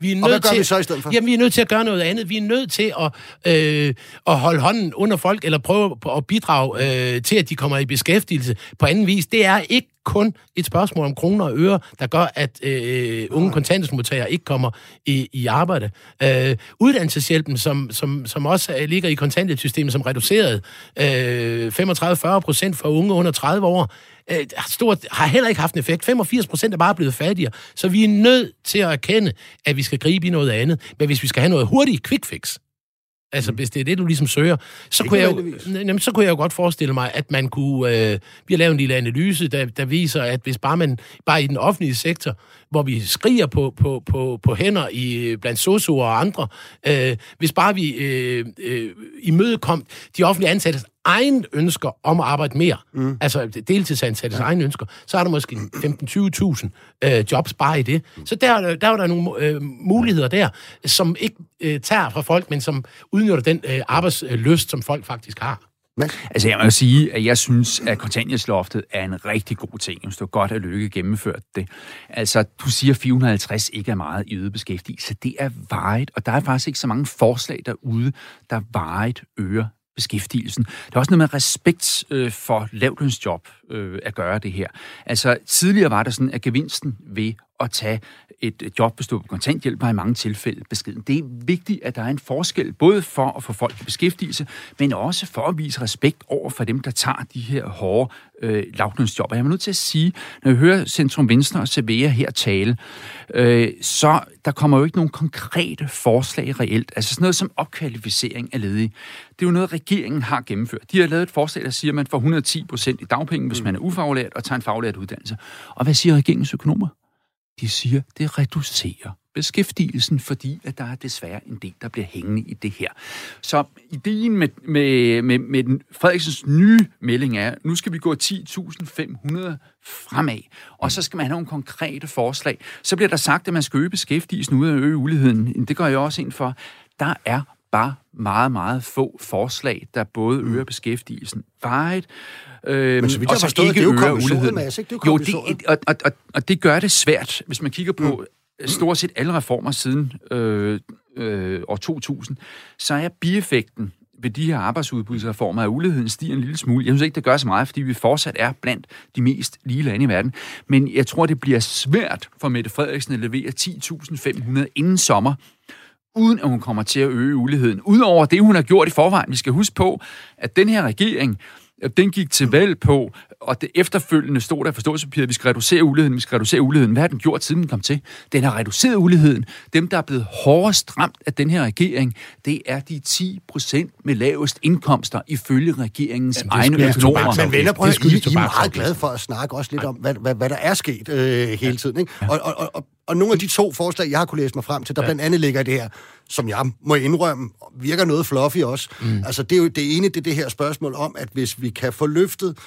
Vi er nødt og hvad gør til, vi så i stedet for? Jamen, vi er nødt til at gøre noget andet. Vi er nødt til at, øh, at holde hånden under folk, eller prøve at bidrage øh, til, at de kommer i beskæftigelse på anden vis. Det er ikke kun et spørgsmål om kroner og øre, der gør, at øh, unge kontanthjælpsmodtagere ikke kommer i, i arbejde. Øh, uddannelseshjælpen, som, som, som også ligger i kontanthjælpssystemet, som reduceret øh, 35-40 procent for unge under 30 år, øh, stort, har heller ikke haft en effekt. 85 procent er bare blevet fattigere. Så vi er nødt til at erkende, at vi skal gribe i noget andet. Men hvis vi skal have noget hurtigt quick fix, Altså, hvis det er det, du ligesom søger, så, kunne jeg, jo, jamen, så kunne jeg jo godt forestille mig, at man kunne... Øh, vi har lavet en lille analyse, der, der viser, at hvis bare man bare i den offentlige sektor, hvor vi skriger på, på, på, på hænder i, blandt sosuer og andre, øh, hvis bare vi øh, øh, imødekom de offentlige ansattes egen ønsker om at arbejde mere, mm. altså deltidsansattes ja. egen ønsker, så er der måske 15-20.000 øh, jobs bare i det. Så der, der er der nogle øh, muligheder der, som ikke øh, tager fra folk, men som udnytter den øh, arbejdsløst, som folk faktisk har. Men, altså jeg må sige, at jeg synes, at kontanthjælpsloftet er en rigtig god ting. Jeg synes, det er godt, at Lykke gennemført det. Altså, du siger, at 450 ikke er meget i øget beskæftigelse. Det er vejet, og der er faktisk ikke så mange forslag derude, der vejet øger beskæftigelsen. Det er også noget med respekt øh, for lavlønsjob øh, at gøre det her. Altså, tidligere var der sådan, at gevinsten ved at tage et job bestået på kontanthjælp var i mange tilfælde beskeden. Det er vigtigt, at der er en forskel, både for at få folk i beskæftigelse, men også for at vise respekt over for dem, der tager de her hårde øh, lavlønsjob. Og jeg er nødt til at sige, når jeg hører Centrum Venstre og Severa her tale, øh, så der kommer jo ikke nogen konkrete forslag reelt. Altså sådan noget som opkvalificering af ledige. Det er jo noget, regeringen har gennemført. De har lavet et forslag, der siger, at man får 110 procent i dagpenge, hvis mm. man er ufaglært og tager en faglært uddannelse. Og hvad siger regeringens økonomer? De siger, det reducerer beskæftigelsen, fordi at der er desværre en del, der bliver hængende i det her. Så ideen med, med, med, med den Frederiksens nye melding er, nu skal vi gå 10.500 fremad, og så skal man have nogle konkrete forslag. Så bliver der sagt, at man skal øge beskæftigelsen ud af at øge uligheden. Det gør jeg også ind for. Der er bare meget, meget få forslag, der både øger beskæftigelsen vejet, Øh, Men så vidt jeg forstået, ikke det er jo uligheden. Mads, ikke? Det er jo, det, og, og, og, og det gør det svært, hvis man kigger på mm. stort set alle reformer siden øh, øh, år 2000, så er bieffekten ved de her arbejdsudbudsreformer, at uligheden stiger en lille smule. Jeg synes ikke, det gør så meget, fordi vi fortsat er blandt de mest lige lande i verden. Men jeg tror, det bliver svært for Mette Frederiksen at levere 10.500 inden sommer, uden at hun kommer til at øge uligheden. Udover det, hun har gjort i forvejen. Vi skal huske på, at den her regering den gik til valg på, og det efterfølgende stod der forståelsespapiret, at vi skal reducere uligheden, vi skal reducere uligheden. Hvad har den gjort, siden den kom til? Den har reduceret uligheden. Dem, der er blevet hårdest ramt af den her regering, det er de 10 procent med lavest indkomster, ifølge regeringens Jamen, egne økonomer. Men venner, prøv, I, I er meget glade for at snakke også lidt om, hvad, hvad, hvad der er sket øh, hele tiden. Ikke? Og, og, og, Og nogle af de to forslag, jeg har kunne læse mig frem til, der ja. blandt andet ligger det her, som jeg må indrømme, virker noget fluffy også. Mm. Altså, det er jo det ene, det er det her spørgsmål om, at hvis vi kan få løftet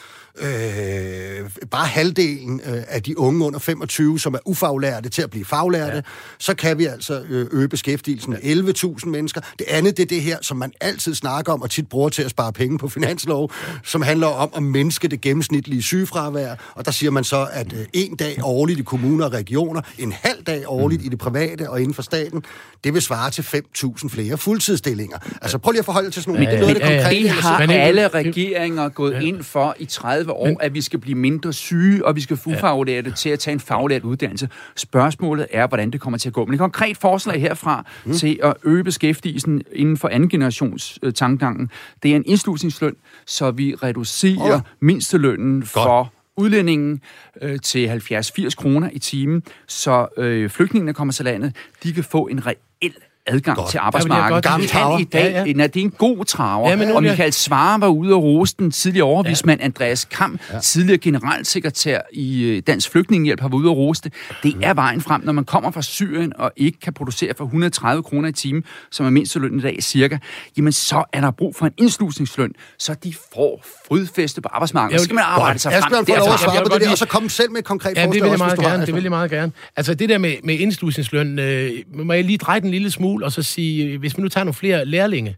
øh, bare halvdelen øh, af de unge under 25, som er ufaglærte, til at blive faglærte, ja. så kan vi altså øh, øge beskæftigelsen med 11.000 mennesker. Det andet, det er det her, som man altid snakker om, og tit bruger til at spare penge på finanslov, som handler om at mindske det gennemsnitlige sygefravær, og der siger man så, at øh, en dag årligt i kommuner og regioner, en halv dag årligt mm. i det private og inden for staten, det vil svare til 5.000 flere fuldtidsstillinger. Altså prøv lige at forholde til sådan nogle... Ja, ja, det, er noget, det, konkrete, det har alle regeringer gået ja. ind for i 30 år, men, at vi skal blive mindre syge, og vi skal få ufaglærte ja. til at tage en faglært uddannelse. Spørgsmålet er, hvordan det kommer til at gå. Men et konkret forslag herfra mm. til at øge beskæftigelsen inden for anden generations øh, tankgangen, det er en indslusningsløn, så vi reducerer oh. mindstelønnen Godt. for udlændingen øh, til 70-80 kroner i timen, så øh, flygtningene kommer til landet, de kan få en reel adgang godt. til arbejdsmarkedet. Ja, det kan i dag, ja, ja. det er en god traver. Ja, men og Michael Svare var ude og rose den tidligere overvismand ja. Andreas Kamp, ja. tidligere generalsekretær i øh, Dansk Flygtningehjælp, har været ude og rose det. Det er vejen frem, når man kommer fra Syrien og ikke kan producere for 130 kroner i timen, som er mindsteløn i dag cirka, jamen så er der brug for en indslusningsløn, så de får frydfæste på arbejdsmarkedet. Så skal man arbejde sig frem. Får lov at svare på det der, og så komme selv med et konkret ja, det vil jeg meget gerne, det vil jeg meget gerne. Altså det der med, med indslusningsløn, øh, må jeg lige dreje den lille smule, og så sige, hvis vi nu tager nogle flere lærlinge,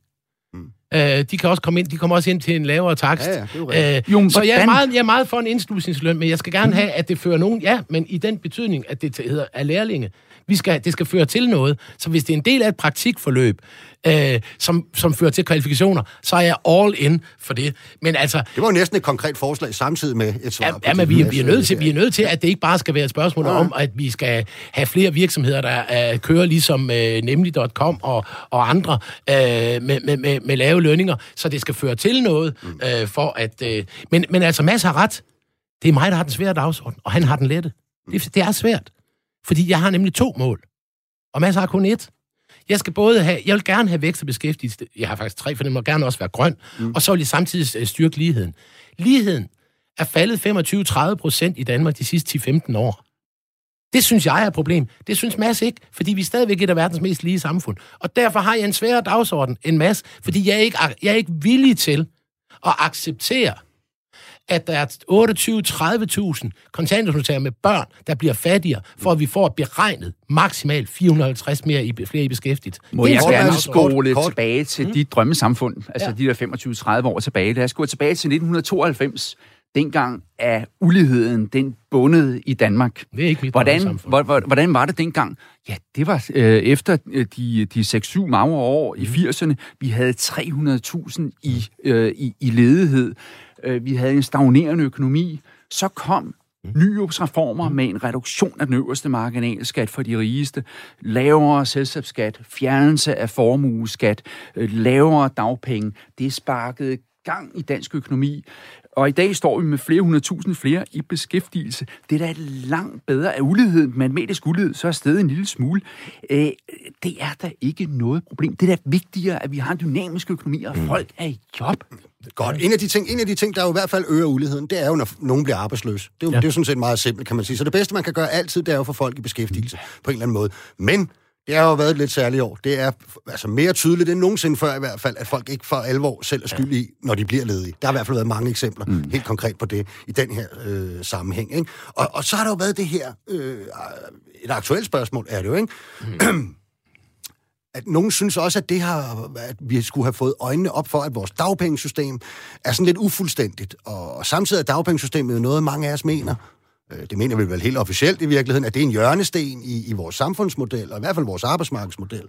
mm. øh, de kan også komme ind, de kommer også ind til en lavere takst. Ja, ja, øh, så jeg er, meget, jeg er meget for en indslusningsløn, men jeg skal gerne have, at det fører nogen, ja, men i den betydning, at det hedder er lærlinge. Vi skal, det skal føre til noget. Så hvis det er en del af et praktikforløb, øh, som, som fører til kvalifikationer, så er jeg all in for det. Men altså... Det var jo næsten et konkret forslag samtidig med et svar. Ja, ja men vi, vi, er nødt til, vi er nødt til, at det ikke bare skal være et spørgsmål ja. om, at vi skal have flere virksomheder, der uh, kører ligesom uh, nemlig.com og, og andre uh, med, med, med, med lave lønninger, så det skal føre til noget uh, for at... Uh, men, men altså, Mads har ret. Det er mig, der har den svære dagsorden, og han har den lette. Det, det er svært. Fordi jeg har nemlig to mål, og Mads har kun et. Jeg skal både have, jeg vil gerne have vækst og beskæftigelse. Jeg har faktisk tre, for det må gerne også være grøn. Mm. Og så vil jeg samtidig øh, styrke ligheden. Ligheden er faldet 25-30 procent i Danmark de sidste 10-15 år. Det synes jeg er et problem. Det synes Mads ikke, fordi vi er stadigvæk et af verdens mest lige samfund. Og derfor har jeg en sværere dagsorden end Mads, fordi jeg er ikke, jeg er ikke villig til at acceptere, at der er 28-30.000 kontanthjælpsmodtagere med børn, der bliver fattigere, for at vi får beregnet maksimalt 450 mere i, flere i beskæftiget. Må jeg gerne skole kort, tilbage til mm. dit drømmesamfund, altså ja. de der 25-30 år tilbage. Lad os gå tilbage til 1992. Dengang er uligheden den bundet i Danmark. Det er ikke mit hvordan, hvordan var det dengang? Ja, det var øh, efter øh, de, de 6-7 magre år i 80'erne. Mm. Vi havde 300.000 i, øh, i, i ledighed øh, vi havde en stagnerende økonomi, så kom nyopsreformer med en reduktion af den øverste marginalskat for de rigeste, lavere selskabsskat, fjernelse af formueskat, øh, lavere dagpenge. Det sparkede gang i dansk økonomi. Og i dag står vi med flere hundredtusind flere i beskæftigelse. Det er da langt bedre af uligheden. Matematisk ulighed, så er stedet en lille smule. Øh, det er da ikke noget problem. Det er da vigtigere, at vi har en dynamisk økonomi, og mm. folk er i job. Godt. En af, de ting, en af de ting, der jo i hvert fald øger uligheden, det er jo, når nogen bliver arbejdsløs. Det er jo, ja. det er jo sådan set meget simpelt, kan man sige. Så det bedste, man kan gøre altid, det er jo for folk i beskæftigelse mm. på en eller anden måde. Men det har jo været et lidt særligt år. Det er altså mere tydeligt end nogensinde før i hvert fald, at folk ikke for alvor selv er skyld i, når de bliver ledige. Der har i hvert fald været mange eksempler, mm. helt konkret på det, i den her øh, sammenhæng. Ikke? Og, og så har der jo været det her, øh, et aktuelt spørgsmål er det jo, ikke? Mm at nogen synes også, at det har, at vi skulle have fået øjnene op for, at vores dagpengesystem er sådan lidt ufuldstændigt. Og samtidig er dagpengesystemet noget, mange af os mener, det mener vi vel helt officielt i virkeligheden, at det er en hjørnesten i, i vores samfundsmodel, og i hvert fald vores arbejdsmarkedsmodel.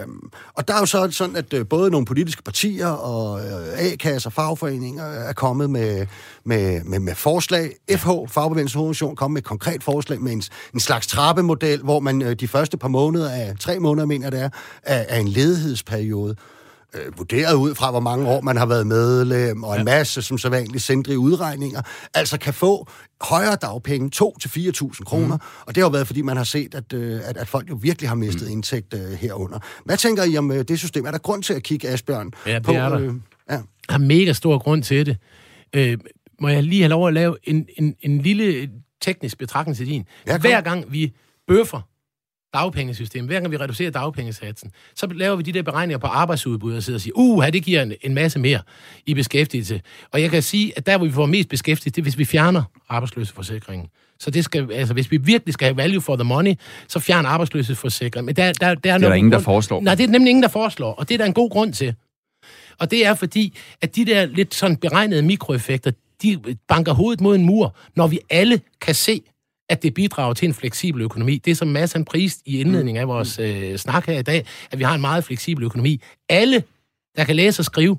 Øhm, og der er jo så sådan, at øh, både nogle politiske partier og øh, A-kasser, fagforeninger er kommet med, med, med, med forslag. FH, Fagbevægelseshovedorganisation, kom med et konkret forslag med en, en slags trappemodel, hvor man de første par måneder af, tre måneder mener det er, af, af en ledighedsperiode, øh, vurderet ud fra, hvor mange år man har været medlem, og en ja. masse, som så vanligt i udregninger, altså kan få højere dagpenge, 2-4.000 kroner, mm. og det har jo været, fordi man har set, at, øh, at, at folk jo virkelig har mistet mm. indtægt øh, herunder. Hvad tænker I om øh, det system? Er der grund til at kigge Asbjørn ja, det på? Er der. Øh, ja, er mega stor grund til det. Øh, må jeg lige have lov at lave en, en, en lille teknisk betragtning til din? Ja, Hver gang vi bøffer dagpengesystem, hver gang vi reducerer dagpengesatsen, så laver vi de der beregninger på arbejdsudbud og sidder og siger, uh, det giver en, en masse mere i beskæftigelse. Og jeg kan sige, at der, hvor vi får mest beskæftigelse, det er, hvis vi fjerner arbejdsløseforsikringen. Så det skal, altså, hvis vi virkelig skal have value for the money, så fjern arbejdsløshedsforsikringen. Men der, der, der er, det er der ingen, der foreslår. Nej, det er nemlig ingen, der foreslår, og det er der en god grund til. Og det er fordi, at de der lidt sådan beregnede mikroeffekter, de banker hovedet mod en mur, når vi alle kan se, at det bidrager til en fleksibel økonomi. Det er som masser af pris i indledningen af vores øh, snak her i dag, at vi har en meget fleksibel økonomi. Alle, der kan læse og skrive,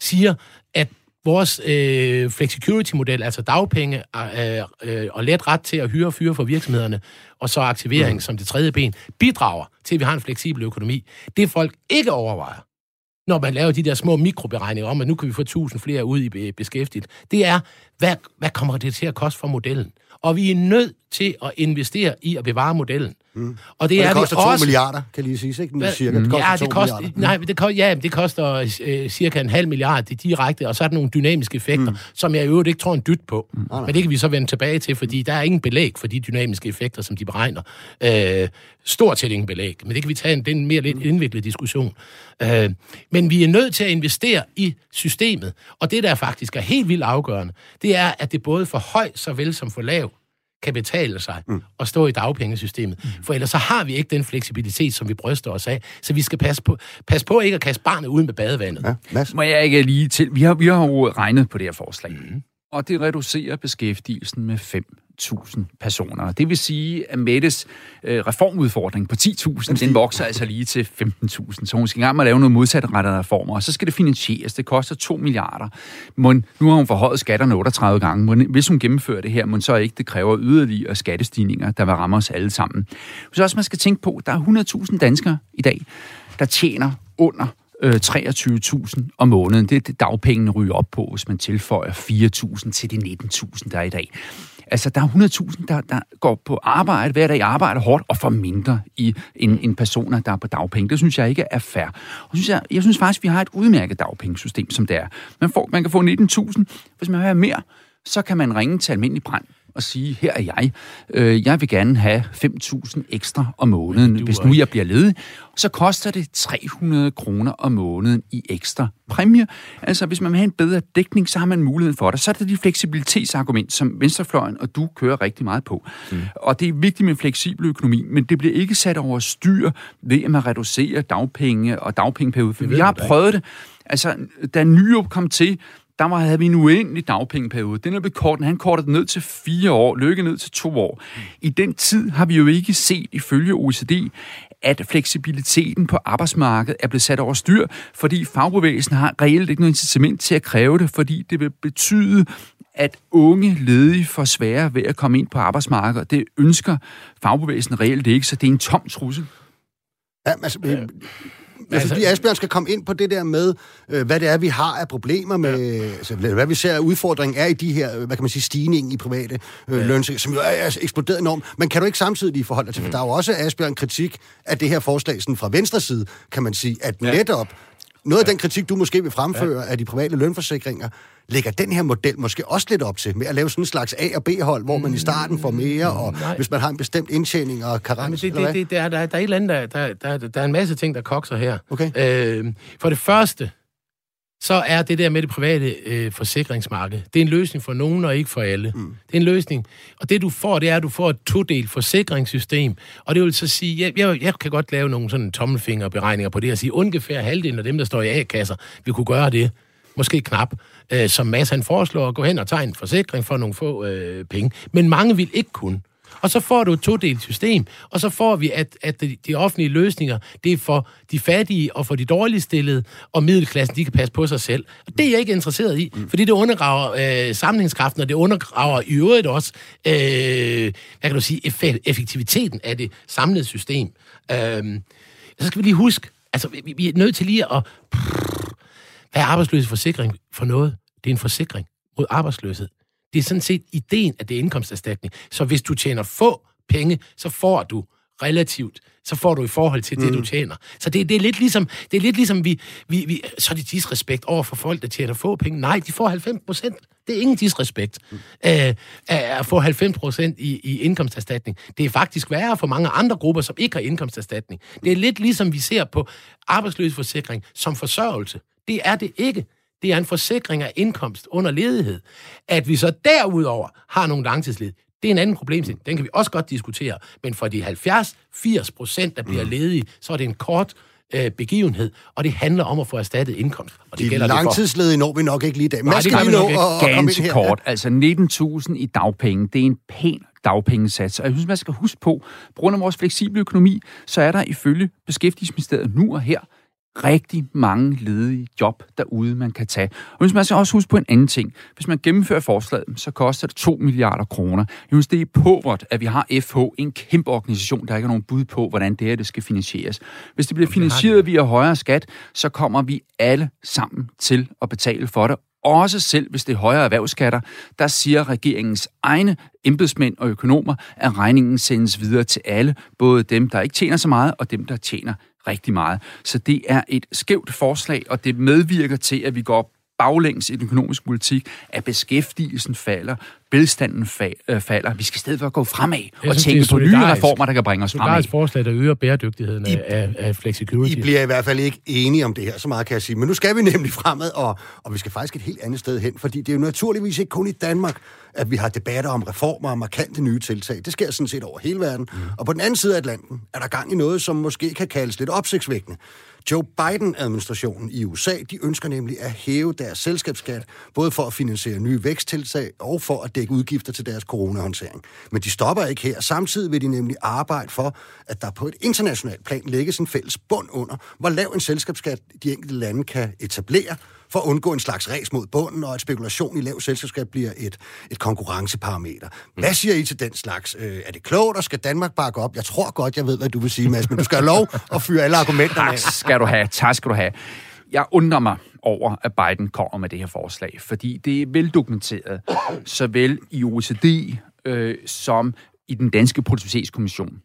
siger, at vores øh, flexicurity-model, altså dagpenge øh, øh, og let ret til at hyre og fyre for virksomhederne, og så aktivering mm. som det tredje ben, bidrager til, at vi har en fleksibel økonomi. Det folk ikke overvejer, når man laver de der små mikroberegninger om, at nu kan vi få 1000 flere ud i beskæftiget, det er, hvad, hvad kommer det til at koste for modellen? Og vi er nødt til at investere i at bevare modellen. Mm. Og det, og det er koster 2 også... milliarder, kan lige sige, ikke? Hvad? Cirka. Det koster ja, det koster, nej, det, koster, ja, det koster øh, cirka en halv milliard det direkte, og så er der nogle dynamiske effekter, mm. som jeg i øvrigt ikke tror en dyt på. Mm. Men det kan vi så vende tilbage til, fordi der er ingen belæg for de dynamiske effekter, som de beregner. Øh, stort set ingen belæg, men det kan vi tage en, det er en mere lidt indviklet diskussion. Øh, men vi er nødt til at investere i systemet, og det, der faktisk er helt vildt afgørende, det er, at det både for høj såvel som for lav kan betale sig mm. at stå i dagpengesystemet. Mm. For ellers så har vi ikke den fleksibilitet, som vi bryster os af. Så vi skal passe på, passe på ikke at kaste barnet ud med badevandet. Ja, Må jeg ikke lige til... Vi har, vi har jo regnet på det her forslag. Mm. Og det reducerer beskæftigelsen med 5 10.000 personer. Det vil sige, at Mettes øh, reformudfordring på 10.000, den vokser altså lige til 15.000. Så hun skal i gang med at lave nogle modsatrettede reformer, og så skal det finansieres. Det koster 2 milliarder. Men nu har hun forhøjet skatterne 38 gange. Men hvis hun gennemfører det her, må så ikke det kræver yderligere skattestigninger, der vil ramme os alle sammen. Så også man skal tænke på, at der er 100.000 danskere i dag, der tjener under øh, 23.000 om måneden. Det er det, dagpengene ryger op på, hvis man tilføjer 4.000 til de 19.000, der er i dag. Altså, der er 100.000, der, der går på arbejde, hver dag arbejder hårdt og får mindre i en, en personer, der er på dagpenge. Det synes jeg ikke er fair. Og synes jeg, jeg synes faktisk, vi har et udmærket dagpengesystem, som det er. Man, får, man kan få 19.000. Hvis man vil have mere, så kan man ringe til almindelig brand og sige, her er jeg, øh, jeg vil gerne have 5.000 ekstra om måneden, hvis nu jeg bliver ledig, så koster det 300 kroner om måneden i ekstra præmie. Altså, hvis man vil have en bedre dækning, så har man muligheden for det. Så er det de fleksibilitetsargument, som Venstrefløjen og du kører rigtig meget på. Mm. Og det er vigtigt med fleksibel økonomi, men det bliver ikke sat over styr ved, at man reducerer dagpenge og dagpengeperiode. Vi har prøvet det. Altså, da Nyrup kom til, der var, havde vi en uendelig dagpengeperiode. Den er blevet kortet. Han kortede ned til fire år, Lykke ned til to år. I den tid har vi jo ikke set, ifølge OECD, at fleksibiliteten på arbejdsmarkedet er blevet sat over styr, fordi fagbevægelsen har reelt ikke noget incitament til at kræve det, fordi det vil betyde, at unge ledige får sværere ved at komme ind på arbejdsmarkedet. Det ønsker fagbevægelsen reelt ikke, så det er en tom trussel. Ja, altså, altså, fordi Asbjørn skal komme ind på det der med, øh, hvad det er, vi har af problemer med, ja. altså, hvad vi ser af udfordringen er i de her, hvad kan man sige, stigning i private øh, ja. lønninger, som jo er altså, eksploderet enormt. Men kan du ikke samtidig forholde dig til, for mm. der er jo også, Asbjørn, kritik af det her forslag sådan fra venstre side, kan man sige, at netop noget af den kritik, du måske vil fremføre ja. af de private lønforsikringer, lægger den her model måske også lidt op til, med at lave sådan en slags A- og B-hold, hvor man i starten får mere, og Nej. hvis man har en bestemt indtjening og karens, det, det, det, der, der, der er et eller andet, der, der, der, der er en masse ting, der kokser her. Okay. Øh, for det første, så er det der med det private øh, forsikringsmarked, det er en løsning for nogen og ikke for alle. Mm. Det er en løsning. Og det du får, det er, at du får et todelt forsikringssystem. Og det vil så sige, jeg, jeg, jeg kan godt lave nogle sådan tommelfingerberegninger på det, og sige, ungefær halvdelen af dem, der står i A-kasser, vil kunne gøre det. Måske knap. Øh, som Mads han foreslår, at gå hen og tage en forsikring for nogle få øh, penge. Men mange vil ikke kunne. Og så får du et todelt system, og så får vi, at, at de, de offentlige løsninger, det er for de fattige og for de dårligt stillede, og middelklassen, de kan passe på sig selv. Og det er jeg ikke interesseret i, mm. fordi det undergraver øh, samlingskraften, og det undergraver i øvrigt også, øh, hvad kan du sige, effektiviteten af det samlede system. Øh, så skal vi lige huske, altså vi, vi er nødt til lige at... Hvad er arbejdsløshedsforsikring for noget? Det er en forsikring mod arbejdsløshed. Det er sådan set ideen, at det er indkomsterstatning. Så hvis du tjener få penge, så får du relativt, så får du i forhold til det, mm. du tjener. Så det, det, er lidt ligesom, det er lidt ligesom vi, vi, vi, så er det disrespekt over for folk, der tjener få penge. Nej, de får 90 procent. Det er ingen disrespekt mm. øh, at få 90 procent i, i indkomsterstatning. Det er faktisk værre for mange andre grupper, som ikke har indkomsterstatning. Det er lidt ligesom vi ser på arbejdsløsforsikring som forsørgelse. Det er det ikke. Det er en forsikring af indkomst under ledighed. At vi så derudover har nogle langtidsled, det er en anden problemstilling. Den kan vi også godt diskutere. Men for de 70-80 procent, der bliver mm. ledige, så er det en kort øh, begivenhed, og det handler om at få erstattet indkomst. Og det de gælder langtidsledige når vi nok ikke lige i dag. Nej, skal vi nå at Ganske kort. Altså 19.000 i dagpenge, det er en pæn dagpengesats. Og jeg synes, man skal huske på, på grund af vores fleksible økonomi, så er der ifølge Beskæftigelsesministeriet nu og her rigtig mange ledige job derude, man kan tage. Og hvis man skal også huske på en anden ting. Hvis man gennemfører forslaget, så koster det 2 milliarder kroner. Jeg synes, det er påvort, at vi har FH, en kæmpe organisation, der ikke har nogen bud på, hvordan det her det skal finansieres. Hvis det bliver finansieret via højere skat, så kommer vi alle sammen til at betale for det, også selv hvis det er højere erhvervsskatter, der siger regeringens egne embedsmænd og økonomer, at regningen sendes videre til alle, både dem, der ikke tjener så meget, og dem, der tjener rigtig meget. Så det er et skævt forslag, og det medvirker til, at vi går baglæns i den økonomiske politik, at beskæftigelsen falder, velstanden øh, falder. Vi skal i stedet for at gå fremad og synes, tænke på nye reformer, der kan bringe os fremad. Det er et forslag, der øger bæredygtigheden I, af, af flexicurity. I bliver i hvert fald ikke enige om det her, så meget kan jeg sige. Men nu skal vi nemlig fremad, og, og vi skal faktisk et helt andet sted hen, fordi det er jo naturligvis ikke kun i Danmark, at vi har debatter om reformer og markante nye tiltag. Det sker sådan set over hele verden. Mm. Og på den anden side af Atlanten er der gang i noget, som måske kan kaldes lidt opsigtsvækkende. Joe Biden-administrationen i USA, de ønsker nemlig at hæve deres selskabsskat, både for at finansiere nye væksttiltag og for at dække udgifter til deres coronahåndtering. Men de stopper ikke her. Samtidig vil de nemlig arbejde for, at der på et internationalt plan lægges en fælles bund under, hvor lav en selskabsskat de enkelte lande kan etablere, for at undgå en slags ræs mod bunden, og at spekulation i lav selskabsskat bliver et, et konkurrenceparameter. Hvad siger I til den slags? Øh, er det klogt, og skal Danmark bakke op? Jeg tror godt, jeg ved, hvad du vil sige, Mads, men du skal have lov at fyre alle argumenterne af. Tak skal du have. Tak skal du have. Jeg undrer mig over, at Biden kommer med det her forslag, fordi det er veldokumenteret, såvel i OECD øh, som i den danske produktivitetskommission,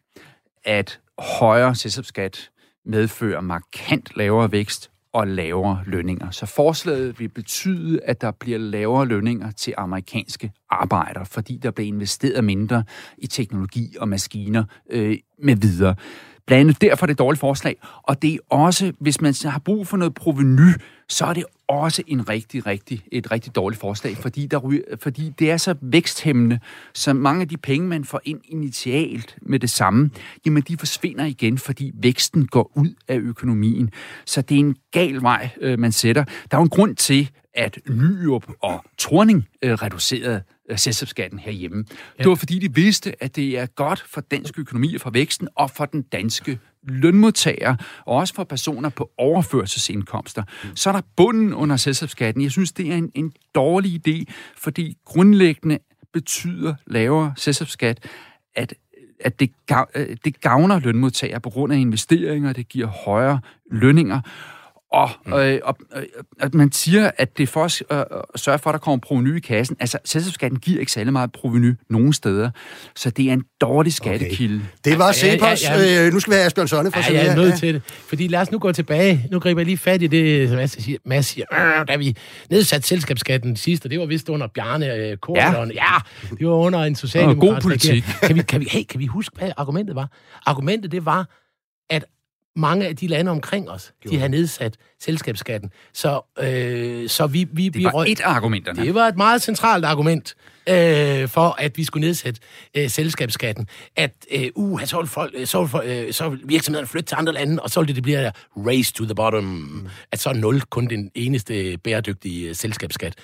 at højere selskabsskat medfører markant lavere vækst og lavere lønninger. Så forslaget vil betyde, at der bliver lavere lønninger til amerikanske arbejdere, fordi der bliver investeret mindre i teknologi og maskiner øh, med videre. Blandt andet derfor er det et dårligt forslag. Og det er også, hvis man har brug for noget proveny, så er det også en rigtig, rigtig, et rigtig dårligt forslag, fordi, der, fordi det er så væksthæmmende, så mange af de penge, man får ind initialt med det samme, jamen de forsvinder igen, fordi væksten går ud af økonomien. Så det er en gal vej, øh, man sætter. Der er jo en grund til, at Nyrup og Torning øh, reducerede selskabsskatten herhjemme. Ja. Det var fordi, de vidste, at det er godt for dansk økonomi og for væksten og for den danske lønmodtagere, og også for personer på overførselsindkomster, mm. så er der bunden under selskabsskatten. Jeg synes, det er en, en dårlig idé, fordi grundlæggende betyder lavere selskabsskat, at at det, det gavner lønmodtagere på grund af investeringer, det giver højere lønninger. Og, mm. øh, og, øh, at man siger, at det for at øh, sørge for, at der kommer proveny i kassen. Altså, selskabsskatten giver ikke særlig meget proveny nogen steder, så det er en dårlig skattekilde. Okay. Det var Cepos. Ja, ja, ja. Øh, nu skal vi have Asbjørn Sonne for ja, jeg er nødt ja. til det. Fordi lad os nu gå tilbage. Nu griber jeg lige fat i det, som Mads siger. Mads siger, øh, da vi nedsatte selskabsskatten sidst, og det var vist under Bjarne øh, Korsen. Ja. ja, det var under en socialdemokratisk God politik. Kan vi, kan, vi, hey, kan vi huske, hvad argumentet var? Argumentet, det var, mange af de lande omkring os, jo. de har nedsat selskabsskatten. Så, øh, så vi, vi, det var vi røg, et af argumenterne. Det var et meget centralt argument øh, for, at vi skulle nedsætte øh, selskabsskatten. At øh, uh, så ville, folk, så ville, øh, så ville virksomhederne flytte til andre lande, og så ville det blive race to the bottom. Mm. At så er nul kun den eneste bæredygtige øh, selskabsskat.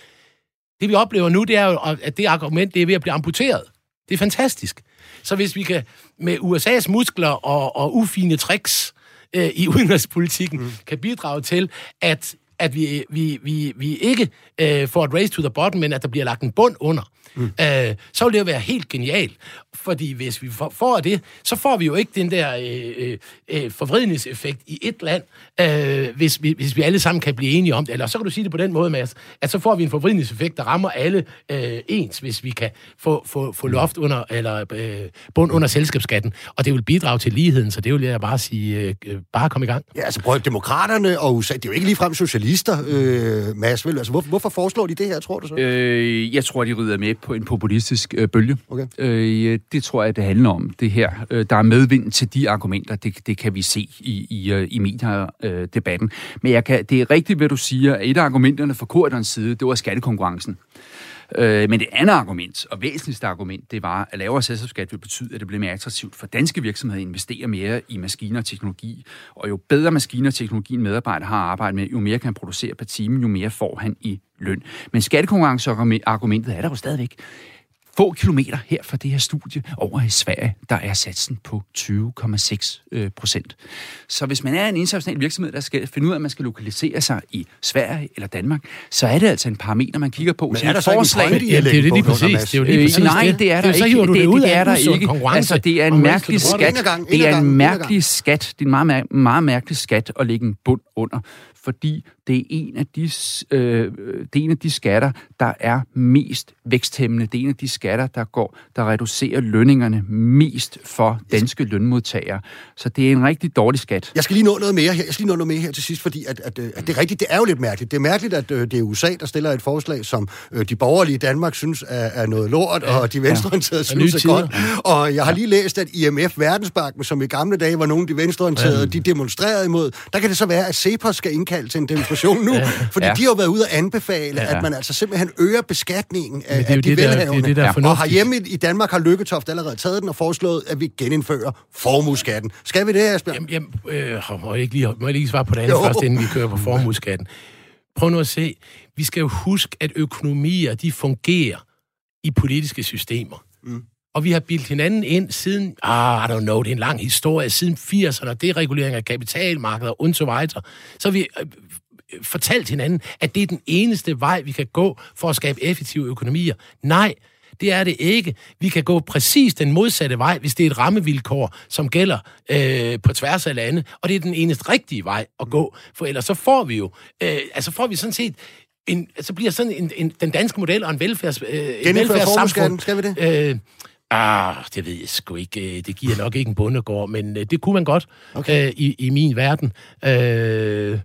Det vi oplever nu, det er jo, at det argument det er ved at blive amputeret. Det er fantastisk. Så hvis vi kan med USA's muskler og, og ufine tricks øh, i udenrigspolitikken mm. kan bidrage til, at at vi, vi, vi, vi ikke øh, får et race to the bottom, men at der bliver lagt en bund under, mm. øh, så vil det jo være helt genialt. Fordi hvis vi får det, så får vi jo ikke den der øh, øh, øh, forvridningseffekt i et land, øh, hvis, vi, hvis vi alle sammen kan blive enige om det. Eller så kan du sige det på den måde, Mads, at så får vi en forvridningseffekt, der rammer alle øh, ens, hvis vi kan få, få, få loft under, eller øh, bund under selskabsskatten. Og det vil bidrage til ligheden, så det vil jeg bare sige, øh, bare komme i gang. Ja, altså prøv demokraterne og USA, det er jo ikke ligefrem socialisme populister, øh, Mads. Vel? Altså, hvor, hvorfor foreslår de det her, tror du så? Øh, jeg tror, de rider med på en populistisk øh, bølge. Okay. Øh, det tror jeg, det handler om, det her. Øh, der er medvind til de argumenter, det, det kan vi se i, i, øh, i mediedebatten. Men jeg kan, det er rigtigt, hvad du siger. Et af argumenterne fra Korderens side, det var skattekonkurrencen. Øh, men det andet argument, og væsentligste argument, det var, at lavere selskabsskat vil betyde, at det bliver mere attraktivt for danske virksomheder at investere mere i maskiner og teknologi. Og jo bedre maskiner og teknologi en medarbejder har arbejdet med, jo mere kan han producere per time, jo mere får han i løn. Men skattekonkurrenceargumentet er der jo stadigvæk få kilometer her fra det her studie over i Sverige, der er satsen på 20,6 øh, procent. Så hvis man er en international virksomhed, der skal finde ud af, at man skal lokalisere sig i Sverige eller Danmark, så er det altså en parameter, man kigger på. Men så er der så forslag, ikke en Ja, det er det lige præcis. Det er jo lige Øh, præcis nej, det er der så ikke. det, det, ud det af er der ikke. konkurrence. Altså, det er en mærkelig skat. Det er en mærkelig skat. Det er en meget, meget, meget mærkelig skat at lægge en bund under, fordi det er en af de, øh, det er en af de skatter, der er mest væksthæmmende. Det er en af de skatter, der går, der reducerer lønningerne mest for danske lønmodtagere. Så det er en rigtig dårlig skat. Jeg skal lige nå noget mere her. Jeg skal lige nå noget mere her til sidst, fordi at, at, øh, at det er rigtigt. Det er jo lidt mærkeligt. Det er mærkeligt, at øh, det er USA, der stiller et forslag, som øh, de borgerlige i Danmark synes er, er noget lort, ja, og de venstreorienterede Ja. ja. synes er godt. Og jeg har lige læst, at IMF Verdensbanken, som i gamle dage var nogle af de venstreorienterede, de demonstrerede imod, der kan det så være, at CEPOS skal indkalde til en demonstration nu, fordi Ja. de har været ude at anbefale, Ja. at man altså simpelthen øger beskatningen af, af de det, der- det velhavende. det, der er og herhjemme i Danmark har Lykketoft allerede taget den og foreslået, at vi genindfører formueskatten. Skal vi det, Asbjørn? Jamen, jamen øh, må, jeg ikke lige, må jeg lige svare på det andet Jo. først, inden vi kører på formueskatten? Prøv nu at se. Vi skal jo huske, at økonomier, de fungerer i politiske systemer. Mm. Og vi har bildt hinanden ind siden, ah, I don't know, det er en lang historie, siden 80'erne, deregulering af kapitalmarkeder und så videre. Så vi øh, fortalt hinanden, at det er den eneste vej, vi kan gå for at skabe effektive økonomier. Nej, det er det ikke. Vi kan gå præcis den modsatte vej, hvis det er et rammevilkår, som gælder øh, på tværs af lande, og det er den eneste rigtige vej at gå, for ellers så får vi jo, øh, altså får vi sådan set en, så bliver sådan en, en, den danske model og en velfærds, øh, formueskatten, skal vi det? Øh, ah, det ved jeg sgu ikke. Øh, Det giver nok ikke en bundegård, men øh, det kunne man godt okay. øh, i, i min verden. Øh,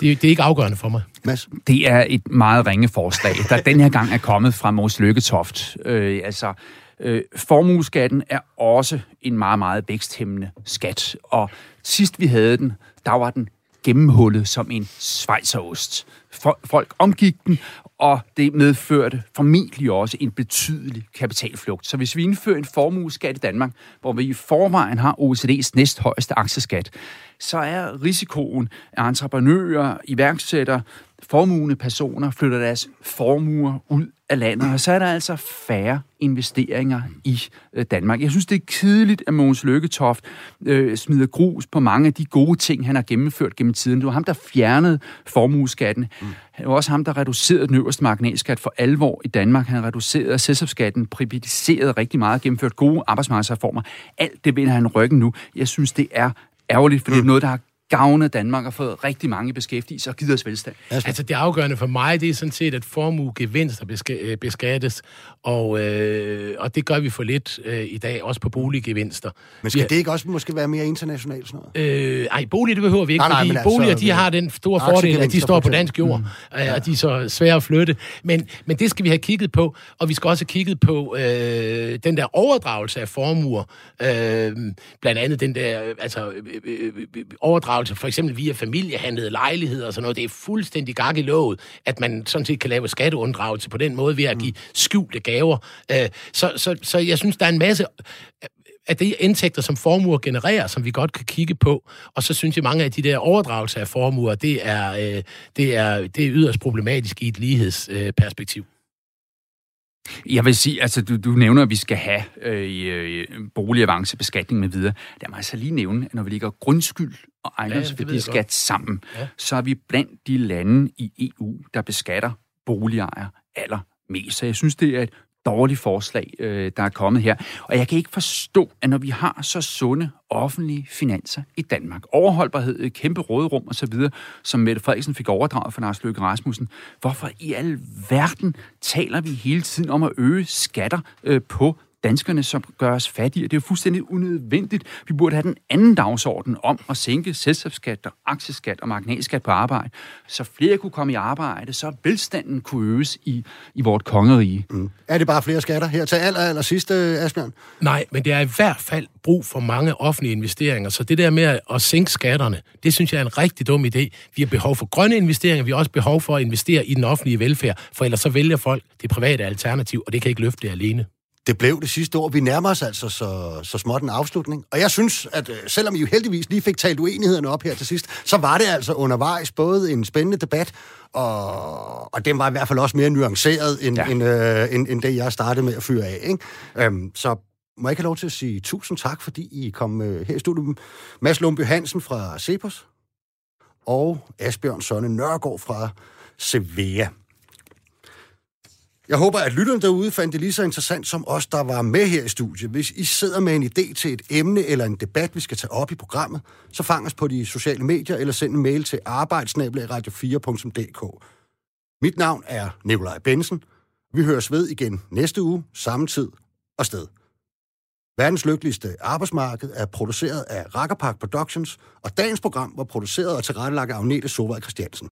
det, det er ikke afgørende for mig. Mads? Det er et meget ringe forslag, der den her gang er kommet fra Mås Lykketoft. Øh, altså, øh, formueskatten er også en meget, meget væksthæmmende skat. Og sidst vi havde den, der var den gennemhullet som en svejserost. Fol- Folk omgik den, og det medførte formentlig også en betydelig kapitalflugt. Så hvis vi indfører en formueskat i Danmark, hvor vi i forvejen har OECD's næsthøjeste aktieskat, så er risikoen, at entreprenører, iværksættere, formuende personer flytter deres formuer ud af landet, og så er der altså færre investeringer i øh, Danmark. Jeg synes, det er kedeligt, at Mogens Lykketoft øh, smider grus på mange af de gode ting, han har gennemført gennem tiden. Det var ham, der fjernede formueskatten. Mm. Det var også ham, der reducerede den øverste marginalskat for alvor i Danmark. Han reducerede selskabsskatten, privatiseret rigtig meget, gennemført gode arbejdsmarkedsreformer. Alt det vinder han ryggen nu. Jeg synes, det er ærgerligt, for mm. det er noget, der har gavnet Danmark og fået rigtig mange beskæftigelse og givet os velstand. Altså det afgørende for mig, det er sådan set, at formuegevinster beska- øh, beskattes, og, øh, og det gør vi for lidt øh, i dag, også på boliggevinster. Men skal ja. det ikke også måske være mere internationalt sådan noget? Øh, ej, bolig, det behøver vi ikke, Nej, nej, fordi altså, boliger, de øh, har den store fordel, at de står på dansk jord, mm. øh, og de er så svære at flytte. Men, men det skal vi have kigget på, og vi skal også have kigget på øh, den der overdragelse af formuer, øh, blandt andet den der altså, øh, øh, øh, overdragelse, for eksempel via familiehandlede lejligheder og sådan noget. Det er fuldstændig gak i låget, at man sådan set kan lave skatteunddragelse på den måde ved at give skjulte gaver. Øh, så, så, så jeg synes, der er en masse af de indtægter, som formuer genererer, som vi godt kan kigge på. Og så synes jeg, mange af de der overdragelser af formuer, det er, øh, det er, det er yderst problematisk i et lighedsperspektiv. Jeg vil sige, altså du, du nævner, at vi skal have øh, øh, boligavancebeskatning med videre. Lad mig altså lige nævne, at når vi ligger grundskyld og ejendomsværdiskat sammen, Ja. så er vi blandt de lande i EU, der beskatter boligejere mest. Så jeg synes, det er et dårligt forslag, øh, der er kommet her. Og jeg kan ikke forstå, at når vi har så sunde offentlige finanser i Danmark, overholdbarhed, kæmpe råderum osv., som Mette Frederiksen fik overdraget fra Lars Løkke Rasmussen, hvorfor i al verden taler vi hele tiden om at øge skatter øh, på danskerne, som gør os fattige. Det er jo fuldstændig unødvendigt. Vi burde have den anden dagsorden om at sænke selskabsskat og aktieskat og marginalskat på arbejde, så flere kunne komme i arbejde, så velstanden kunne øges i, i vort kongerige. Mm. Er det bare flere skatter her til aller, aller sidste, Asbjørn? Nej, men det er i hvert fald brug for mange offentlige investeringer, så det der med at sænke skatterne, det synes jeg er en rigtig dum idé. Vi har behov for grønne investeringer, vi har også behov for at investere i den offentlige velfærd, for ellers så vælger folk det private alternativ, og det kan ikke løfte det alene. Det blev det sidste år. Vi nærmer os altså så, så småt en afslutning. Og jeg synes, at øh, selvom I jo heldigvis lige fik talt uenighederne op her til sidst, så var det altså undervejs både en spændende debat, og, og den var i hvert fald også mere nuanceret, end, ja. end, øh, end, end det, jeg startede med at fyre af. Ikke? Øhm, så må jeg ikke have lov til at sige tusind tak, fordi I kom øh, her i studiet. Mads Lumby Hansen fra Cepos og Asbjørn Sønne Nørgaard fra Sevilla. Jeg håber, at lytterne derude fandt det lige så interessant som os, der var med her i studiet. Hvis I sidder med en idé til et emne eller en debat, vi skal tage op i programmet, så fang os på de sociale medier eller send en mail til arbejdsnabelagradio4.dk. Mit navn er Nikolaj Bensen. Vi høres ved igen næste uge, samme tid og sted. Verdens lykkeligste arbejdsmarked er produceret af Rackerpark Productions, og dagens program var produceret og tilrettelagt af Agnete Sova Christiansen.